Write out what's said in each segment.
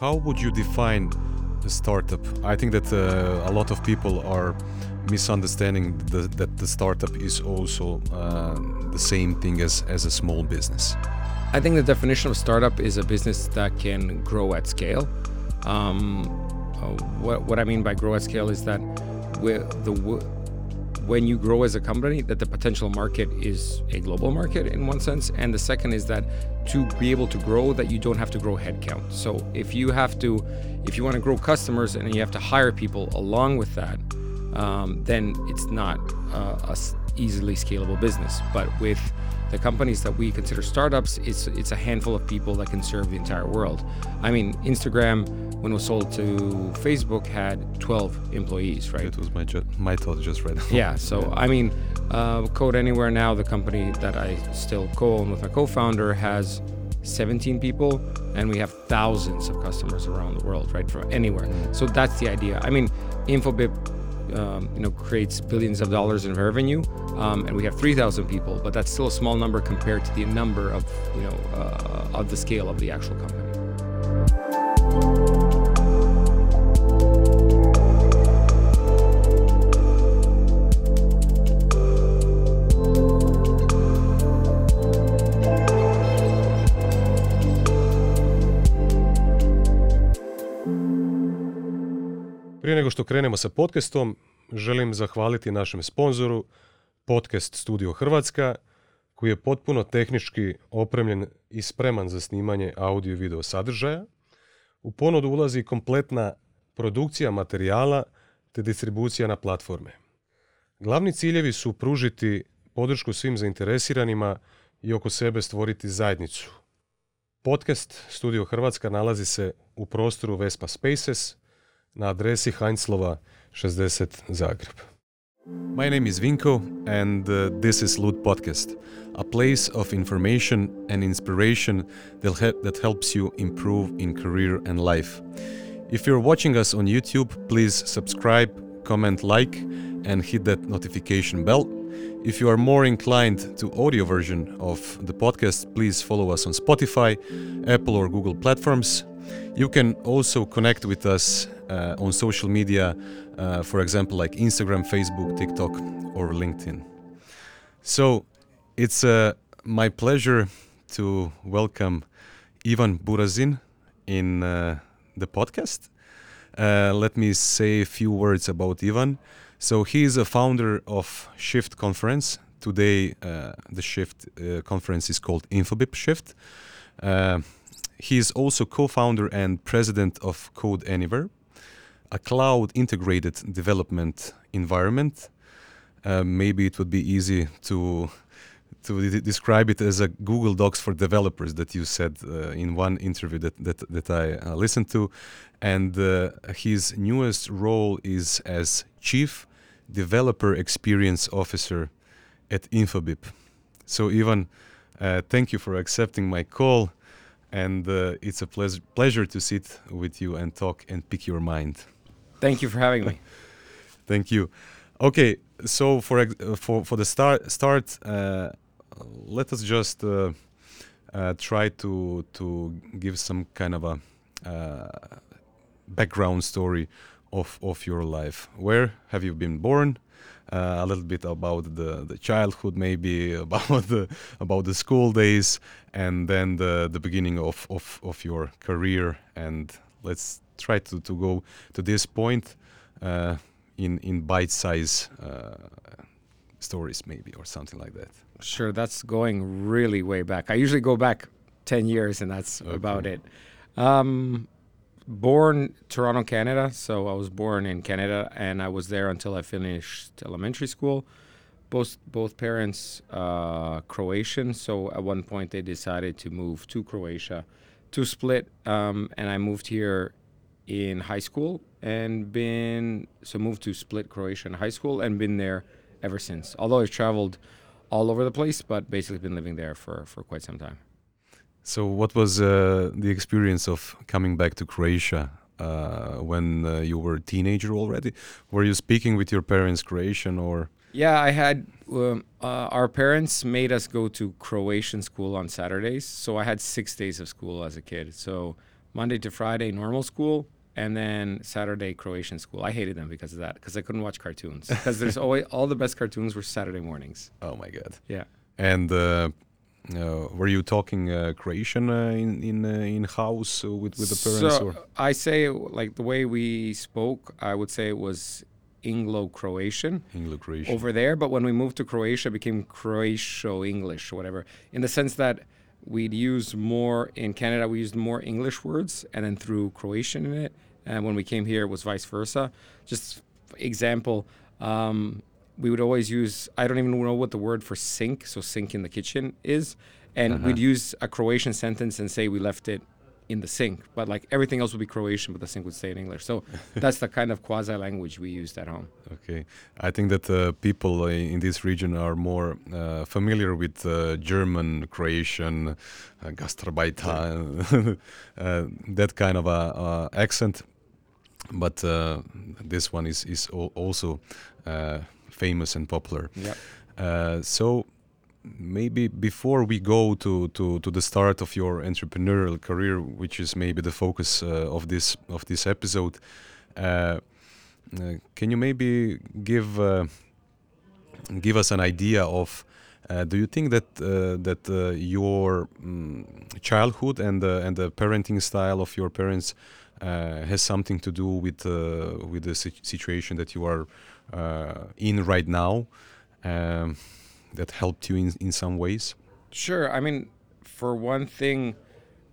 How would you define a startup? I think that uh, a lot of people are misunderstanding the, that the startup is also uh, the same thing as, as a small business. I think the definition of startup is a business that can grow at scale. Um, uh, what, what I mean by grow at scale is that the when you grow as a company, that the potential market is a global market in one sense, and the second is that to be able to grow, that you don't have to grow headcount. So if you have to, if you want to grow customers and you have to hire people along with that, um, then it's not uh, a easily scalable business. But with the companies that we consider startups, it's it's a handful of people that can serve the entire world. I mean, Instagram, when it was sold to Facebook, had 12 employees, right? It was my ju- my thought just right now. Yeah. So I mean, uh, Code Anywhere now, the company that I still co-own with my co-founder, has 17 people, and we have thousands of customers around the world, right, from anywhere. Mm. So that's the idea. I mean, Infobip um, you know creates billions of dollars in revenue, um, and we have 3,000 people, but that's still a small number compared to the number of you know uh, of the scale of the actual company. Nego što krenemo sa podcastom, želim zahvaliti našem sponzoru Podcast Studio Hrvatska, koji je potpuno tehnički opremljen i spreman za snimanje audio i video sadržaja. U ponudu ulazi kompletna produkcija materijala te distribucija na platforme. Glavni ciljevi su pružiti podršku svim zainteresiranima i oko sebe stvoriti zajednicu. Podcast Studio Hrvatska nalazi se u prostoru Vespa Spaces – na adresi Heinzlova 60 Zagreb. My name is Vinko and uh, this is Loot Podcast, a place of information and inspiration that, that helps you improve in career and life. If you're watching us on YouTube, please subscribe, comment, like, and hit that notification bell. If you are more inclined to audio version of the podcast, please follow us on Spotify, Apple or Google platforms. You can also connect with us uh, on social media, uh, for example, like Instagram, Facebook, TikTok, or LinkedIn. So it's uh, my pleasure to welcome Ivan Burazin in uh, the podcast. Uh, let me say a few words about Ivan. So he is a founder of Shift Conference. Today, the Shift conference is called Infobip Shift. he is also co-founder and president of Code Anywhere, a cloud integrated development environment. Uh, maybe it would be easy to to describe it as a Google Docs for developers that you said uh, in one interview that that, that I uh, listened to, and uh, his newest role is as chief developer experience officer at Infobip. So Ivan, uh, thank you for accepting my call, and uh, it's a pleasure pleasure to sit with you and talk and pick your mind. Thank you for having me. Thank you. Okay, so for uh, for for the start start, uh, let us just uh, uh, try to to give some kind of a uh, background story of of your life. Where have you been born? Uh, a little bit about the, the childhood, maybe about the about the school days, and then the the beginning of of, of your career. And let's try to, to go to this point uh, in in bite size uh, stories maybe or something like that. Sure, that's going really way back. I usually go back ten years, and that's okay. about it. Um, born Toronto, Canada. So I was born in Canada, and I was there until I finished elementary school. Both both parents uh, Croatian, so at one point they decided to move to Croatia, to Split, um, and I moved here in high school and been so moved to Split, Croatia in high school and been there ever since. Although I've traveled all over the place, but basically been living there for, for quite some time. So, what was uh, the experience of coming back to Croatia uh, when uh, you were a teenager already? Were you speaking with your parents Croatian or? Yeah, I had. Um, uh, our parents made us go to Croatian school on Saturdays, so I had six days of school as a kid. So Monday to Friday normal school, and then Saturday Croatian school. I hated them because of that because I couldn't watch cartoons because there's always all the best cartoons were Saturday mornings. Oh my god. Yeah. And uh, uh, were you talking uh, Croatian uh, in in uh, in house with with the parents? So or? I say like the way we spoke, I would say it was Anglo-Croatian. Anglo-Croatian. over there. But when we moved to Croatia, it became Croatio English whatever, in the sense that we'd use more in Canada, we used more English words and then threw Croatian in it. And when we came here, it was vice versa. Just example, um, we would always use, I don't even know what the word for sink, so sink in the kitchen is. And we'd use a Croatian sentence and say we left it in the sink, but like everything else would be Croatian, but the sink would stay in English. So that's the kind of quasi language we used at home. Okay, I think that uh, people uh, in this region are more uh, familiar with uh, German, Croatian, uh, Gastarbeiter, uh, that kind of a, uh, accent. But uh, this one is is al- also uh, famous and popular. Yeah. Uh, so maybe before we go to, to, to the start of your entrepreneurial career, which is maybe the focus uh, of this of this episode, uh, uh, can you maybe give uh, give us an idea of? Uh, do you think that uh, that uh, your mm, childhood and the and the parenting style of your parents has something to do with uh, with the sit- situation that you are uh, in right now? Um, that helped you in, in some ways? Sure. I mean, for one thing,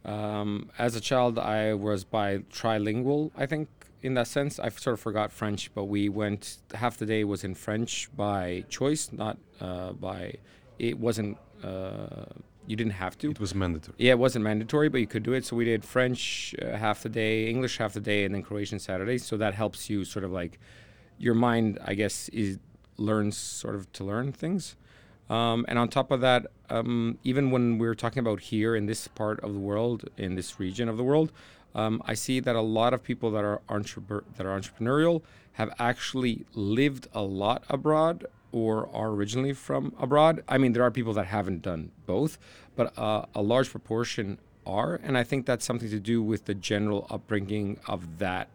um, as a child, I was bi trilingual. I think in that sense, I sort of forgot French, but we went half the day was in French by choice, not uh, by. It wasn't. Uh, you didn't have to. It was mandatory. Yeah, it wasn't mandatory, but you could do it. So we did French uh, half the day, English half the day, and then Croatian Saturday. So that helps you sort of like your mind, I guess, is learns sort of to learn things. Um, and on top of that, um, even when we're talking about here in this part of the world, in this region of the world, um, I see that a lot of people that are entrepre- that are entrepreneurial have actually lived a lot abroad or are originally from abroad. I mean, there are people that haven't done both, but uh, a large proportion are, and I think that's something to do with the general upbringing of that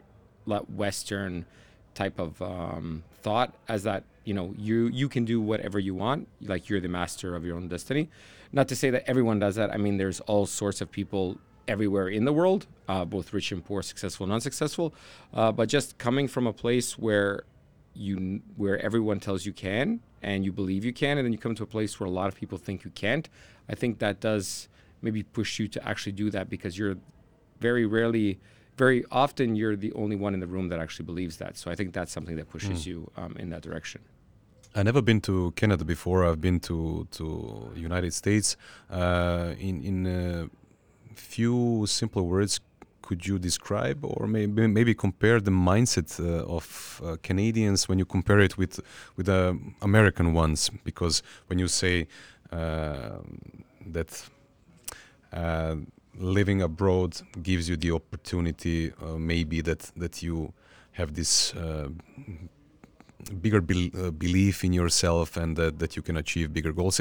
Western type of um, thought, as that you know you you can do whatever you want, like you're the master of your own destiny. Not to say that everyone does that. I mean, there's all sorts of people everywhere in the world, uh, both rich and poor, successful and unsuccessful. Uh, but just coming from a place where you where everyone tells you can and you believe you can, and then you come to a place where a lot of people think you can't. I think that does maybe push you to actually do that because you're very rarely, very often, you're the only one in the room that actually believes that. So I think that's something that pushes you um, in that direction. I've never been to Canada before. I've been to to United States. Uh, in in a few simple words, could you describe or maybe maybe compare the mindset uh, of uh, Canadians when you compare it with with the American ones? Because when you say uh, that uh, living abroad gives you the opportunity, uh, maybe that that you have this uh, bigger bel uh, belief in yourself and that, that you can achieve bigger goals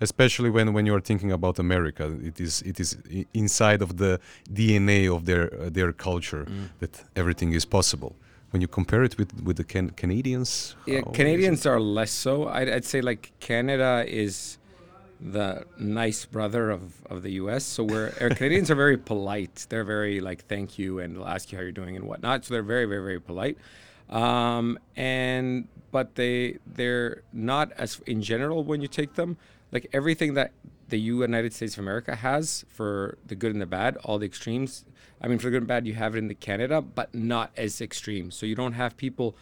especially when when you're thinking about america it is it is i- inside of the dna of their uh, their culture that everything is possible when you compare it with with the can- canadians Yeah, Canadians are less so. I'd, I'd say like Canada is the nice brother of, of the U.S. So we're Canadians are very polite. They're very like thank you and they'll ask you how you're doing and whatnot. So they're very very very polite. Um, and but they they're not as in general when you take them like everything that the United States of America has for the good and the bad, all the extremes. I mean, for the good and bad, you have it in the Canada, but not as extreme. So you don't have people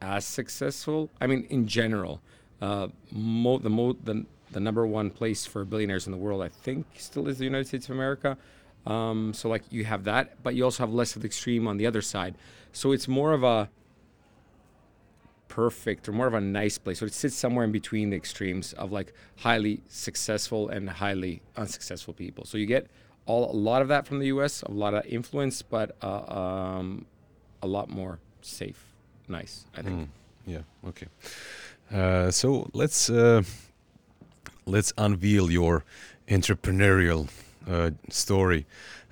as successful. I mean, in general, uh, mo- the, mo- the the number one place for billionaires in the world, I think, still is the United States of America. Um, so like you have that, but you also have less of the extreme on the other side. So it's more of a perfect or more of a nice place. So it sits somewhere in between the extremes of like highly successful and highly unsuccessful people. So you get all a lot of that from the U.S., a lot of influence, but uh, um, a lot more safe, nice. I think. Mm, yeah okay uh, so let's uh, let's unveil your entrepreneurial uh, story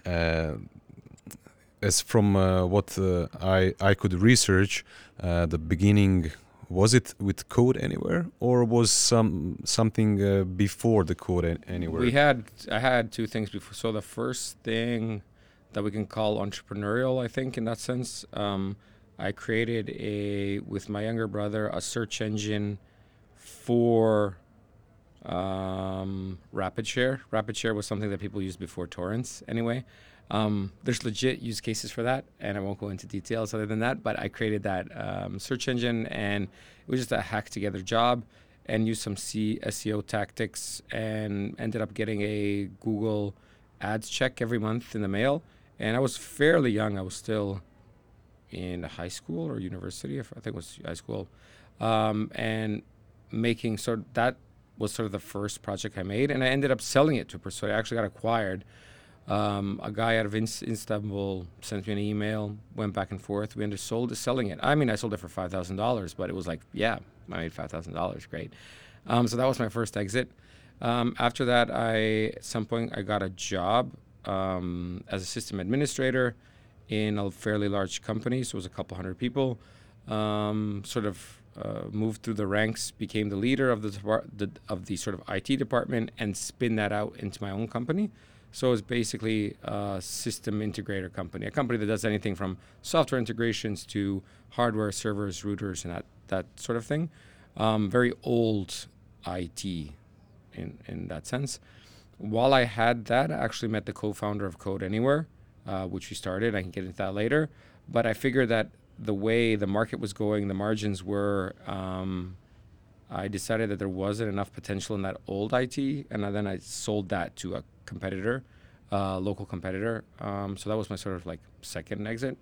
uh, as from uh, what uh, I I could research, uh, the beginning was it with Code Anywhere or was some something uh, before the Code an Anywhere? We had I had two things before. So the first thing that we can call entrepreneurial, I think, in that sense, um, I created a with my younger brother a search engine for um, RapidShare. RapidShare was something that people used before torrents, anyway. Um, there's legit use cases for that, and I won't go into details other than that. But I created that um, search engine, and it was just a hack together job, and used some C SEO tactics, and ended up getting a Google Ads check every month in the mail. And I was fairly young. I was still in high school or university. I think it was high school, um, and making sort of that was sort of the first project I made, and I ended up selling it to person. I actually got acquired um, a guy out of Istanbul sent me an email, went back and forth. We ended up sold selling it. I mean, I sold it for five thousand dollars, but it was like, yeah, I made five thousand dollars. Great. Um, so that was my first exit. Um, after that, I at some point I got a job um, as a system administrator in a fairly large company. So it was a couple hundred people. Um, sort of uh, moved through the ranks, became the leader of the, the of the sort of IT department, and spin that out into my own company. So it's basically a system integrator company, a company that does anything from software integrations to hardware, servers, routers, and that, that sort of thing. Um, very old IT in, in that sense. While I had that, I actually met the co founder of Code Anywhere, uh, which we started. I can get into that later. But I figured that the way the market was going, the margins were. Um, I decided that there wasn't enough potential in that old IT, and then I sold that to a competitor, uh, local competitor. Um, so that was my sort of like second exit,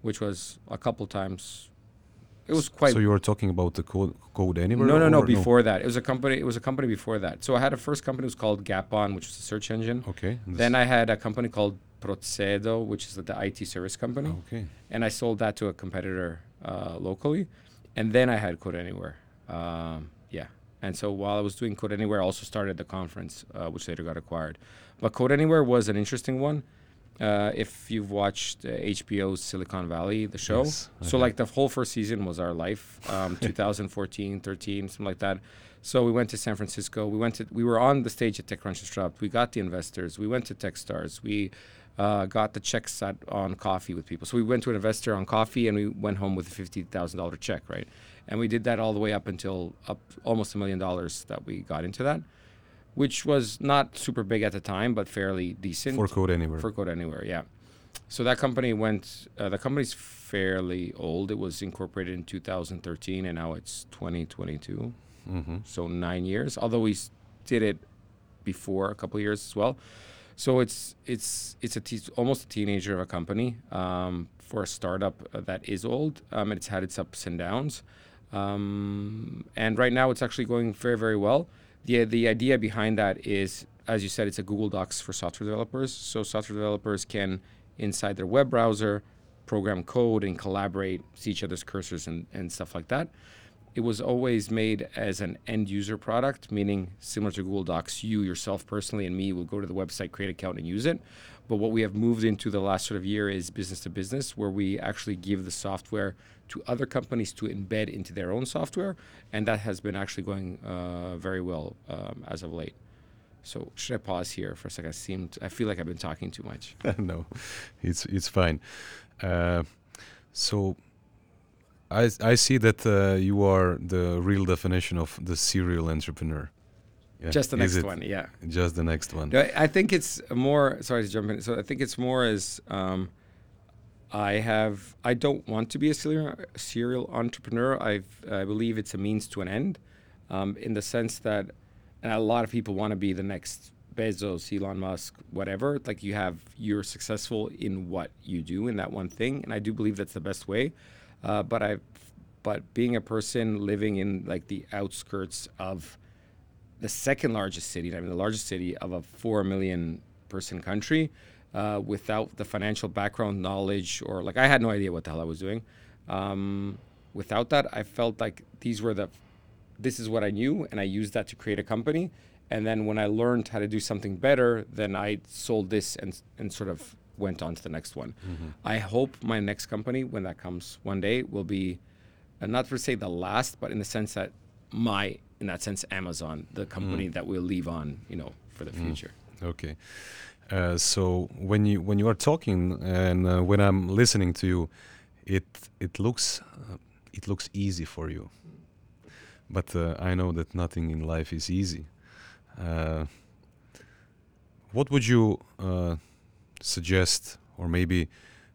which was a couple times. It was quite. So you were talking about the code, code anywhere? No, no, no. Before no? that, it was a company. It was a company before that. So I had a first company was called Gapon, which was a search engine. Okay. Then I had a company called Procedo, which is the IT service company. Okay. And I sold that to a competitor uh, locally, and then I had Code Anywhere. Um, yeah. And so while I was doing Code Anywhere, I also started the conference, uh, which later got acquired. But Code Anywhere was an interesting one. Uh, if you've watched uh, HBO's Silicon Valley, the show, yes, so like the whole first season was our life, um, 2014, 13, something like that. So we went to San Francisco. We went to we were on the stage at TechCrunch Disrupt. We got the investors. We went to TechStars. We uh, got the checks set on coffee with people. So we went to an investor on coffee, and we went home with a fifty thousand dollar check, right? And we did that all the way up until up almost a million dollars that we got into that, which was not super big at the time, but fairly decent for Code Anywhere. For Code Anywhere, yeah. So that company went. Uh, the company's fairly old. It was incorporated in 2013, and now it's 2022. Mm-hmm. So nine years. Although we did it before a couple years as well. So it's it's it's a te- almost a teenager of a company um, for a startup that is old. Um, and it's had its ups and downs. Um, and right now, it's actually going very, very well. the The idea behind that is, as you said, it's a Google Docs for software developers. So software developers can, inside their web browser, program code and collaborate, see each other's cursors and, and stuff like that. It was always made as an end user product, meaning similar to Google Docs, you yourself personally and me will go to the website, create an account, and use it. But what we have moved into the last sort of year is business to business, where we actually give the software to other companies to embed into their own software, and that has been actually going uh, very well um, as of late. So should I pause here for a second? I seemed I feel like I've been talking too much. no, it's it's fine. Uh, so I I see that uh, you are the real definition of the serial entrepreneur. Yeah. Just the next one, yeah. Just the next one. I think it's more. Sorry to jump in. So I think it's more as um, I have. I don't want to be a serial, serial entrepreneur. i I believe it's a means to an end, um, in the sense that, and a lot of people want to be the next Bezos, Elon Musk, whatever. Like you have, you're successful in what you do in that one thing, and I do believe that's the best way. Uh, but I, but being a person living in like the outskirts of the second largest city, I mean, the largest city of a 4 million person country uh, without the financial background knowledge, or like I had no idea what the hell I was doing. Um, without that, I felt like these were the, this is what I knew, and I used that to create a company. And then when I learned how to do something better, then I sold this and, and sort of went on to the next one. I hope my next company, when that comes one day, will be uh, not to say the last, but in the sense that my, in that sense, Amazon, the company that we'll leave on, you know, for the future. Okay. Uh, so when you when you are talking and uh, when I'm listening to you, it it looks uh, it looks easy for you. But uh, I know that nothing in life is easy. Uh, what would you uh, suggest, or maybe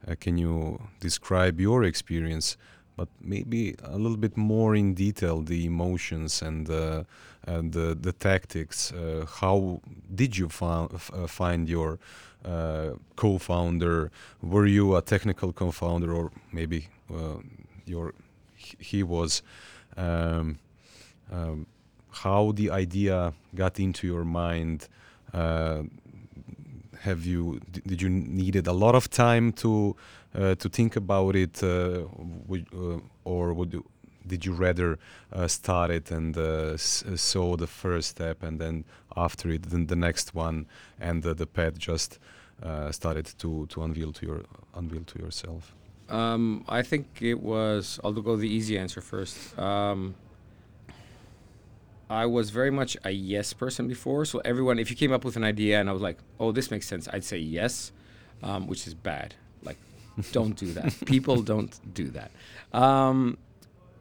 uh, can you describe your experience, but maybe a little bit more in detail, the emotions and uh, and the, the tactics. Uh, how did you uh, find your uh, co-founder? Were you a technical co-founder, or maybe uh, your he was? Um, um, how the idea got into your mind? Uh, have you did you needed a lot of time to to think about it, uh, would, uh, or would you, did you rather uh, start it and uh, uh, saw the first step and then after it then the next one and the, path just uh, started to to unveil to your unveil to yourself? Um, I think it was. I'll go the easy answer first. Um, I was very much a yes person before. So everyone, if you came up with an idea and I was like, "Oh, this makes sense," I'd say yes, um, which is bad. Don't do that. People don't do that. Um,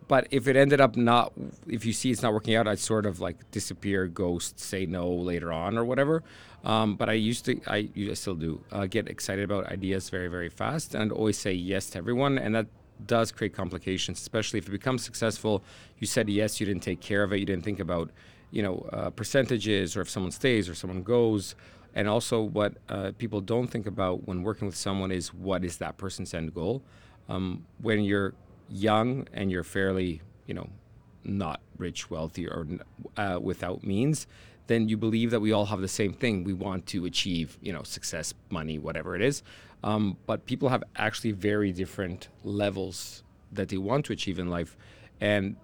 but if it ended up not, if you see it's not working out, I'd sort of like disappear, ghost, say no later on or whatever. Um, but I used to, I, I still do, uh, get excited about ideas very, very fast and always say yes to everyone. And that does create complications, especially if it becomes successful. You said yes, you didn't take care of it, you didn't think about, you know, uh, percentages or if someone stays or someone goes. And also, what uh, people don't think about when working with someone is what is that person's end goal. Um, when you're young and you're fairly, you know, not rich, wealthy, or uh, without means, then you believe that we all have the same thing. We want to achieve, you know, success, money, whatever it is. Um, but people have actually very different levels that they want to achieve in life, and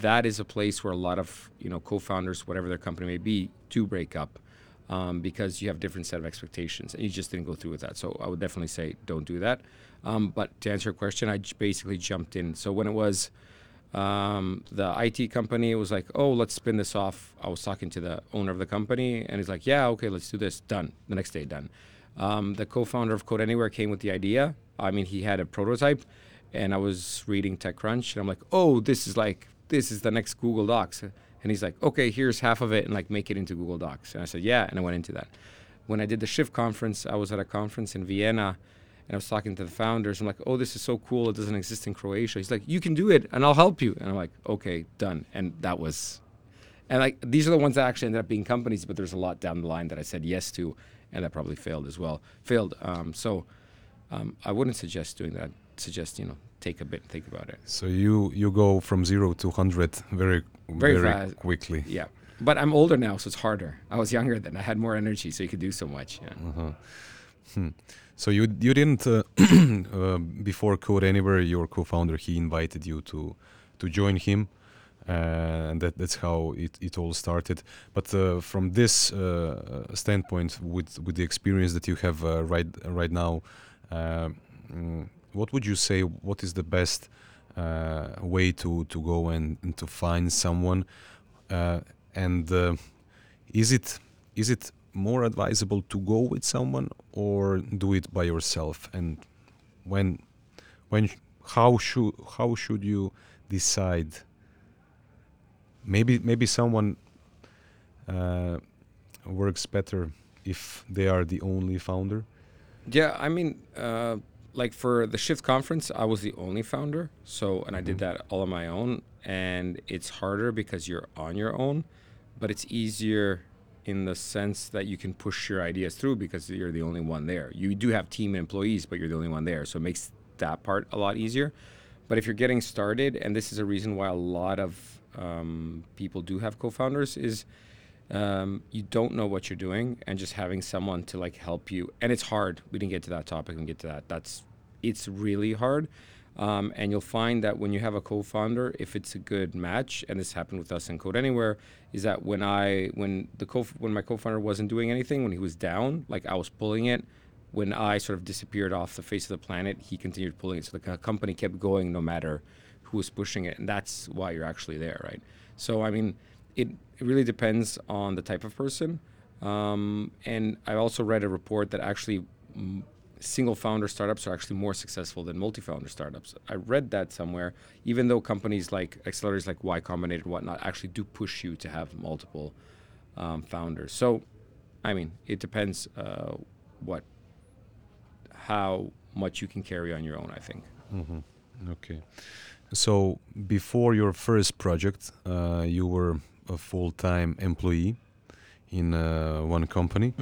that is a place where a lot of you know co-founders, whatever their company may be, do break up um, because you have different set of expectations, and you just didn't go through with that. So I would definitely say don't do that. Um, but to answer your question, I j- basically jumped in. So when it was um, the IT company, it was like, oh, let's spin this off. I was talking to the owner of the company, and he's like, yeah, okay, let's do this. Done. The next day, done. Um, the co-founder of Code Anywhere came with the idea. I mean, he had a prototype, and I was reading TechCrunch, and I'm like, oh, this is like this is the next Google Docs. And he's like, okay, here's half of it, and like make it into Google Docs. And I said, yeah, and I went into that. When I did the Shift conference, I was at a conference in Vienna, and I was talking to the founders. I'm like, oh, this is so cool. It doesn't exist in Croatia. He's like, you can do it, and I'll help you. And I'm like, okay, done. And that was, and like these are the ones that actually ended up being companies. But there's a lot down the line that I said yes to, and that probably failed as well. Failed. Um, so um, I wouldn't suggest doing that. Suggest you know take a bit and think about it. So you you go from zero to hundred very Very very, fast. quickly. Yeah. But I'm older now, so it's harder. I was younger then. I had more energy, so you could do so much. Yeah. Uh-huh. Hmm. So you you didn't uh, uh, before Code Anywhere, your co-founder he invited you to to join him, uh, and that that's how it, it all started. But uh, from this uh, standpoint, with with the experience that you have uh, right right now, uh, mm, what would you say? What is the best uh, way to to go and, and to find someone? Uh, and uh, is it is it more advisable to go with someone or do it by yourself and when when how should how should you decide maybe maybe someone uh, works better if they are the only founder Yeah, I mean, uh, like for the Shift conference, I was the only founder. So, and I did Mhm. that all on my own. And it's harder because you're on your own, but it's easier in the sense that you can push your ideas through because you're the only one there. You do have team employees, but you're the only one there. So it makes that part a lot easier. But if you're getting started, and this is a reason why a lot of um, people do have co-founders, is um, you don't know what you're doing, and just having someone to like help you. And it's hard. We didn't get to that topic and get to that. That's it's really hard. Um, and you'll find that when you have a co-founder, if it's a good match, and this happened with us in Code Anywhere, is that when I when the co when my co-founder wasn't doing anything, when he was down, like I was pulling it, when I sort of disappeared off the face of the planet, he continued pulling it. So the co- company kept going no matter who was pushing it, and that's why you're actually there, right? So I mean, it, it really depends on the type of person. Um, and I also read a report that actually mm, single founder startups are actually more successful than multi founder startups. I read that somewhere, even though companies like accelerators like Y Combinator and whatnot actually do push you to have multiple um, founders. So, I mean, it depends uh, what, how much you can carry on your own, I think. Okay. So before your first project, uh, you were a full-time employee in uh, one company.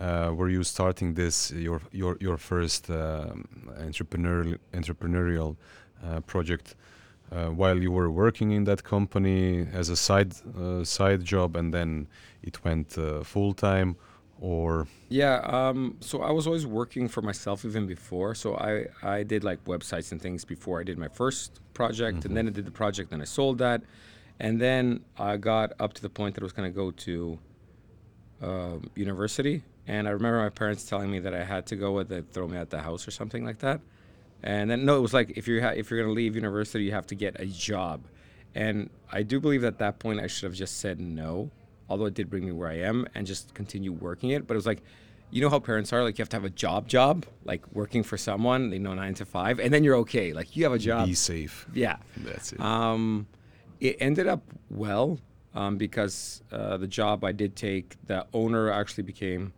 Uh, were you starting this your your your first um, entrepreneurial entrepreneurial uh, project uh, while you were working in that company as a side uh, side job, and then it went uh, full time, or Yeah, um, so I was always working for myself even before. So I, I did like websites and things before I did my first project, and then I did the project, and I sold that, and then I got up to the point that I was going to go to um, university, and I remember my parents telling me that I had to go, or they'd throw me out the house or something like that. And then no, it was like if you ha- if you're going to leave university, you have to get a job, and I do believe at that point I should have just said no, although it did bring me where I am, and just continue working it. But it was like, you know how parents are, like you have to have a job, job, like working for someone, they know nine to five, and then you're okay, like you have a job. be safe. Yeah. That's it. Um, it ended up well um, because uh, the job I did take, the owner actually became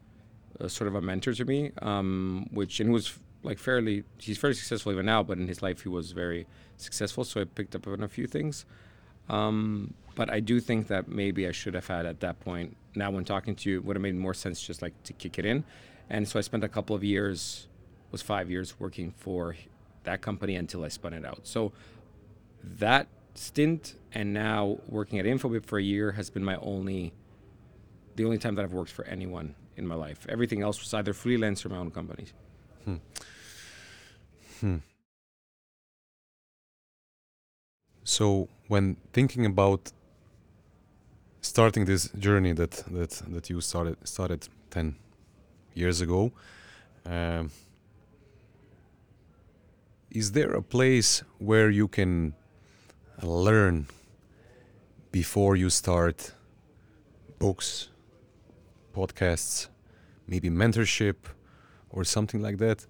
uh, sort of a mentor to me, um, which and he was like fairly, he's fairly successful even now, but in his life he was very successful. So I picked up on a few things. Um, but I do think that maybe I should have had at that point. Now, when talking to you, would have made more sense just like to kick it in. And so I spent a couple of years, was five years working for that company until I spun it out. So that stint and now working at Infobip for a year has been my only, the only time that I've worked for anyone in my life. Everything else was either freelance or my own companies. So when thinking about starting this journey that that that you started started ten years ago, um, is there a place where you can learn before you start books, podcasts, maybe mentorship, or something like that?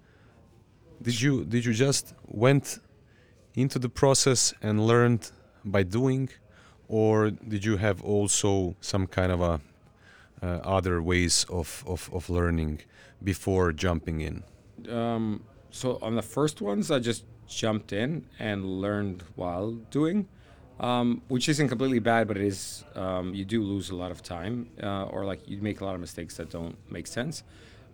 Did you did you just went into the process and learned by doing, or did you have also some kind of a uh, other ways of, of, of learning before jumping in? Um, so on the first ones, I just jumped in and learned while doing, um, which isn't completely bad, but it is um, you do lose a lot of time, uh, or like you make a lot of mistakes that don't make sense.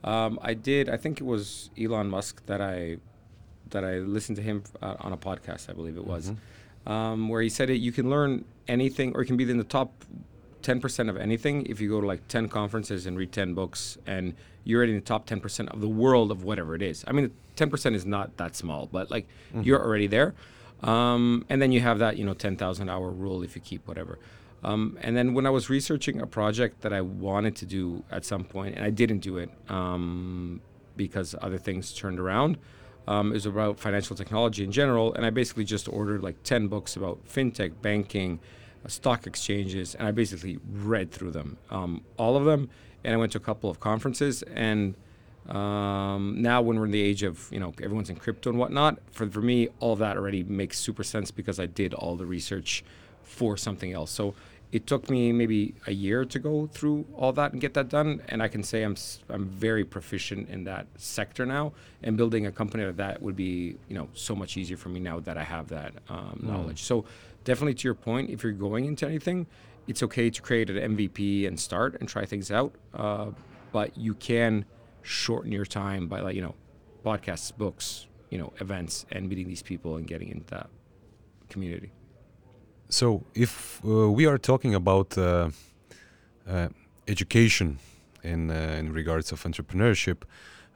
Um, I did. I think it was Elon Musk that I that I listened to him uh, on a podcast. I believe it was, um, where he said it. You can learn anything, or you can be in the top 10% of anything if you go to like 10 conferences and read 10 books and you're already in the top 10% of the world of whatever it is. I mean, 10% is not that small, but like you're already there. Um, and then you have that, you know, 10,000 hour rule if you keep whatever. Um, and then when I was researching a project that I wanted to do at some point, and I didn't do it um, because other things turned around, um, is about financial technology in general. And I basically just ordered like 10 books about fintech, banking, uh, stock exchanges, and I basically read through them, um, all of them. And I went to a couple of conferences. And um, now, when we're in the age of, you know, everyone's in crypto and whatnot, for, for me, all that already makes super sense because I did all the research for something else. So it took me maybe a year to go through all that and get that done and i can say i'm i'm very proficient in that sector now and building a company like that would be you know so much easier for me now that i have that um, knowledge. So definitely to your point if you're going into anything it's okay to create an mvp and start and try things out uh, but you can shorten your time by like you know podcasts books you know events and meeting these people and getting into that community So, if uh, we are talking about uh, uh, education in uh, in regards of entrepreneurship,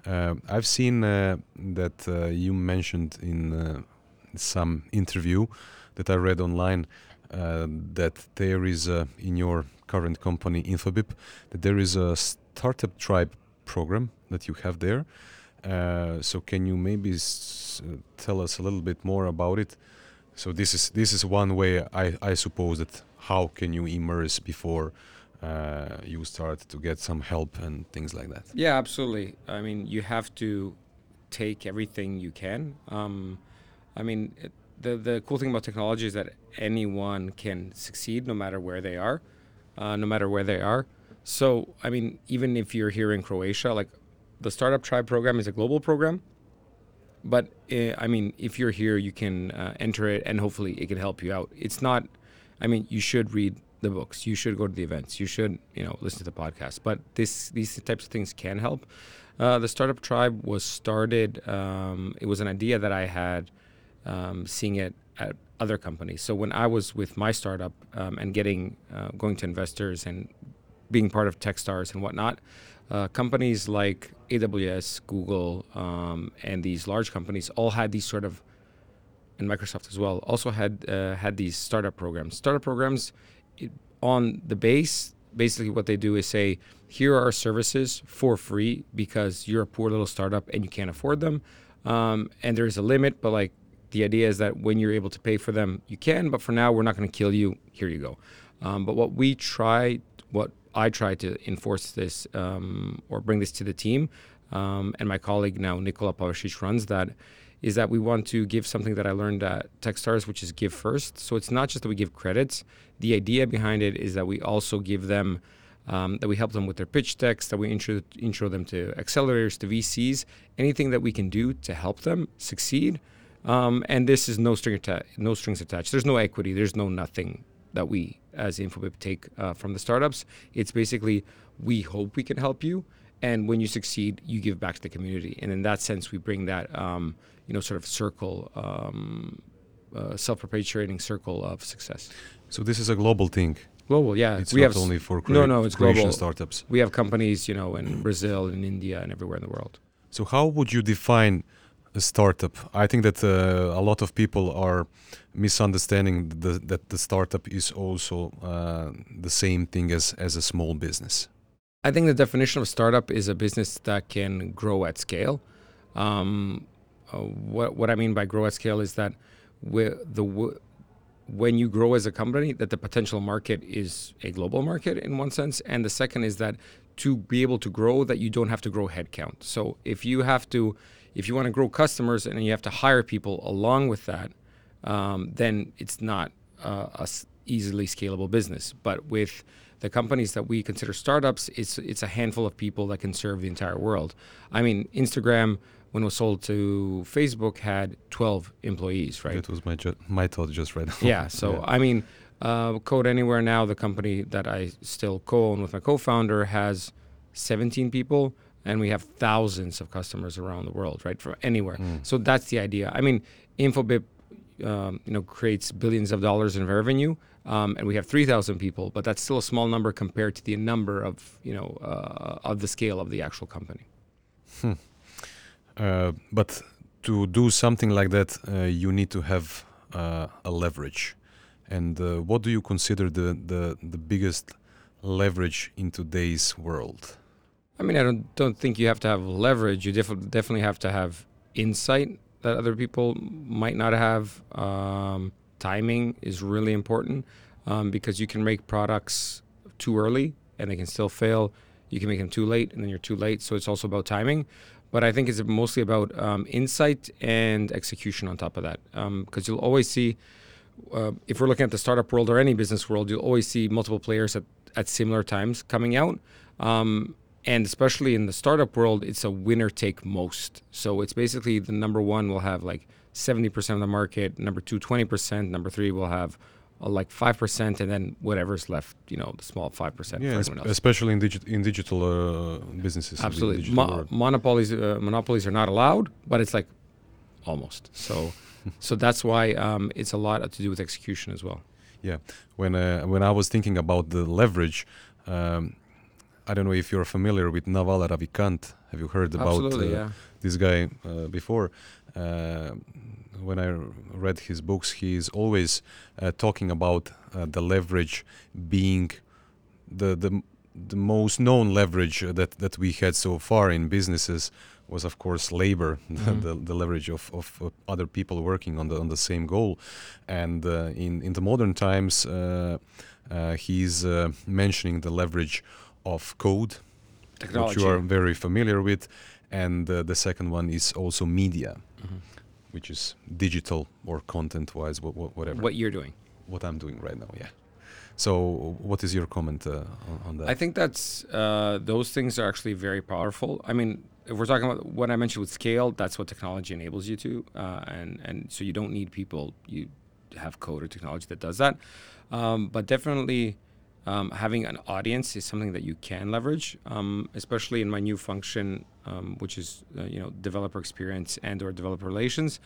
uh, I've seen uh, that you mentioned in some interview that I read online that there is in your current company Infobip that there is a startup tribe program that you have there. So can you maybe tell us a little bit more about it? So this is this is one way I, I suppose that how can you immerse before uh, you start to get some help and things like that. Yeah, absolutely. I mean, you have to take everything you can. Um, I mean, it, the the cool thing about technology is that anyone can succeed no matter where they are, uh, no matter where they are. So, I mean, even if you're here in Croatia, like the Startup Tribe program is a global program. But uh, I mean, if you're here, you can uh, enter it, and hopefully, it can help you out. It's not. I mean, you should read the books. You should go to the events. You should, you know, listen to the podcast. But this these types of things can help. Uh, the Startup Tribe was started. Um, it was an idea that I had, um, seeing it at other companies. So when I was with my startup um, and getting uh, going to investors and being part of TechStars and whatnot, uh, companies like AWS, Google, um, and these large companies all had these sort of, and Microsoft as well, also had uh, had these startup programs. Startup programs, it, on the base, basically what they do is say, here are our services for free because you're a poor little startup and you can't afford them, um, and there is a limit, but like the idea is that when you're able to pay for them, you can. But for now, we're not going to kill you. Here you go. Um, but what we try, what I try to enforce this um, or bring this to the team, um, and my colleague now, Nikola Pavashic, runs that, is that we want to give something that I learned at Techstars, which is give first. So it's not just that we give credits. The idea behind it is that we also give them, um, that we help them with their pitch decks, that we intro, intro them to accelerators, to VCs, anything that we can do to help them succeed. Um, and this is no string atta- no strings attached. There's no equity. There's no nothing that we as Infobip take uh, from the startups. It's basically we hope we can help you, and when you succeed, you give back to the community. And in that sense, we bring that um, you know sort of circle, um, uh, self-perpetuating circle of success. So this is a global thing. Global, yeah. It's we not have only for no, no, it's global. startups. We have companies, you know, in Brazil, in India, and everywhere in the world. So how would you define a startup? I think that uh, a lot of people are misunderstanding the, that the startup is also uh, the same thing as as a small business. I think the definition of startup is a business that can grow at scale. Um, uh, what what I mean by grow at scale is that the when you grow as a company, that the potential market is a global market in one sense, and the second is that to be able to grow, that you don't have to grow headcount. So if you have to, if you want to grow customers and you have to hire people along with that, um, then it's not uh, a s- easily scalable business. But with the companies that we consider startups, it's it's a handful of people that can serve the entire world. I mean, Instagram when it was sold to Facebook had 12 employees, right? That was my ju- my thought just right now. Yeah. So I mean, uh, Code Anywhere now, the company that I still co-own with my co-founder, has 17 people, and we have thousands of customers around the world, right, from anywhere. Mm. So that's the idea. I mean, Infobip, um, you know, creates billions of dollars in revenue, um, and we have 3,000 people, but that's still a small number compared to the number of, you know, uh, of the scale of the actual company. Uh, but to do something like that, uh, you need to have uh, a leverage. And uh, what do you consider the, the, the biggest leverage in today's world? I mean, I don't don't think you have to have leverage. You def- definitely have to have insight that other people might not have. Um, timing is really important um, because you can make products too early and they can still fail. You can make them too late and then you're too late. So it's also about timing. But I think it's mostly about um, insight and execution on top of that. Because you'll always see, uh, if we're looking at the startup world or any business world, you'll always see multiple players at, at similar times coming out. Um, and especially in the startup world, it's a winner take most. So it's basically the number one will have like 70% of the market, number two, 20%, number three will have uh, like 5%, and then whatever's left, you know, the small 5% yeah, for es- everyone else. especially in, digi- in digital uh, businesses. in Absolutely. digital Mo- monopolies, uh, monopolies are not allowed, but it's like almost. So, so that's why um, it's a lot to do with execution as well. Yeah, when uh, when I was thinking about the leverage, um, I don't know if you're familiar with Naval Ravikant. Have you heard about uh, yeah. this guy uh, before? Uh, when I read his books, he is always uh, talking about uh, the leverage being the the the most known leverage that that we had so far in businesses was of course labor, mm-hmm. the, the, leverage of, of uh, other people working on the on the same goal, and uh, in in the modern times, uh, uh he's uh, mentioning the leverage of code, Technology. which you are very familiar with, and the second one is also media, mm-hmm. which is digital or content-wise, whatever. What you're doing. What I'm doing right now, yeah. So, what is your comment uh, on, on, that? I think that's uh, those things are actually very powerful. I mean, if we're talking about what I mentioned with scale, that's what technology enables you to, uh, and and so you don't need people. You have code or technology that does that, um, but definitely. Um, having an audience is something that you can leverage, um, especially in my new function, um, which is uh, you know developer experience and or developer relations.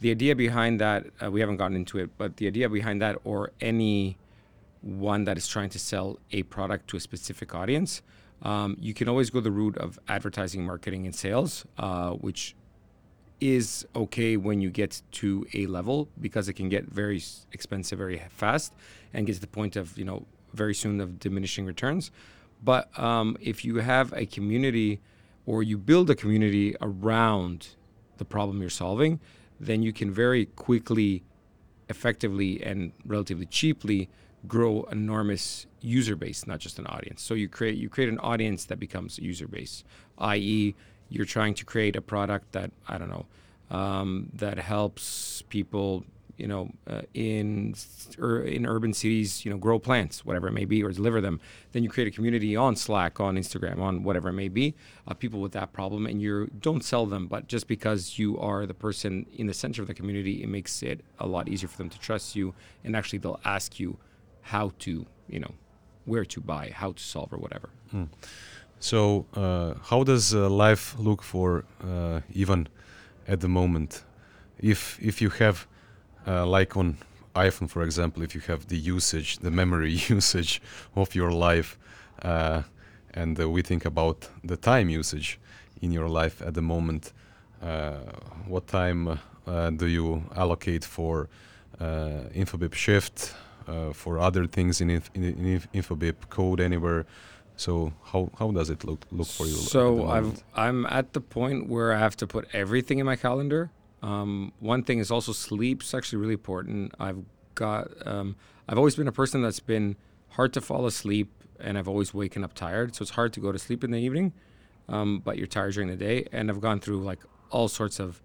The idea behind that uh, we haven't gotten into it, but the idea behind that or any one that is trying to sell a product to a specific audience, um, you can always go the route of advertising, marketing, and sales, uh, which is okay when you get to a level because it can get very expensive very fast and get to the point of you know very soon of diminishing returns. But um, if you have a community or you build a community around the problem you're solving, then you can very quickly, effectively, and relatively cheaply grow enormous user base, not just an audience. So you create you create an audience that becomes user base, i.e., you're trying to create a product that I don't know um, that helps people, you know, uh, in or in urban cities, you know, grow plants, whatever it may be, or deliver them. Then you create a community on Slack, on Instagram, on whatever it may be, uh, people with that problem, and you don't sell them, but just because you are the person in the center of the community, it makes it a lot easier for them to trust you, and actually they'll ask you how to, you know, where to buy, how to solve, or whatever. Mm. So, uh, how does uh, life look for uh, Ivan at the moment? If if you have, uh, like on iPhone, for example, if you have the usage, the memory usage of your life, uh, and uh, we think about the time usage in your life at the moment, what time do you allocate for Infobip Shift? uh, for other things in, in, in Infobip code anywhere. So how how does it look look for you? So I've I'm at the point where I have to put everything in my calendar. Um, one thing is also sleep. sleep's actually really important. I've got um, I've always been a person that's been hard to fall asleep, and I've always waken up tired. So it's hard to go to sleep in the evening, um, but you're tired during the day. And I've gone through like all sorts of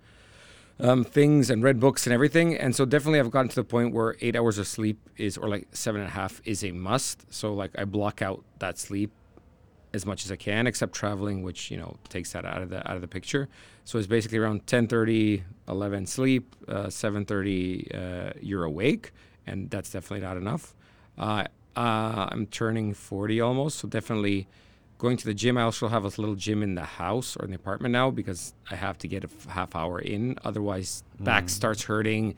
um, things and read books and everything. And so definitely I've gotten to the point where eight hours of sleep is, or like seven and a half is a must. So like I block out that sleep as much as I can, except traveling, which, you know, takes that out of the, out of the picture. So it's basically around 1030, 11 sleep, uh, 730 uh, you're awake. And that's definitely not enough. Uh, uh I'm turning 40 almost. So definitely going to the gym. I also have a little gym in the house or in the apartment now because I have to get a f- half hour in. Otherwise, mm. back starts hurting.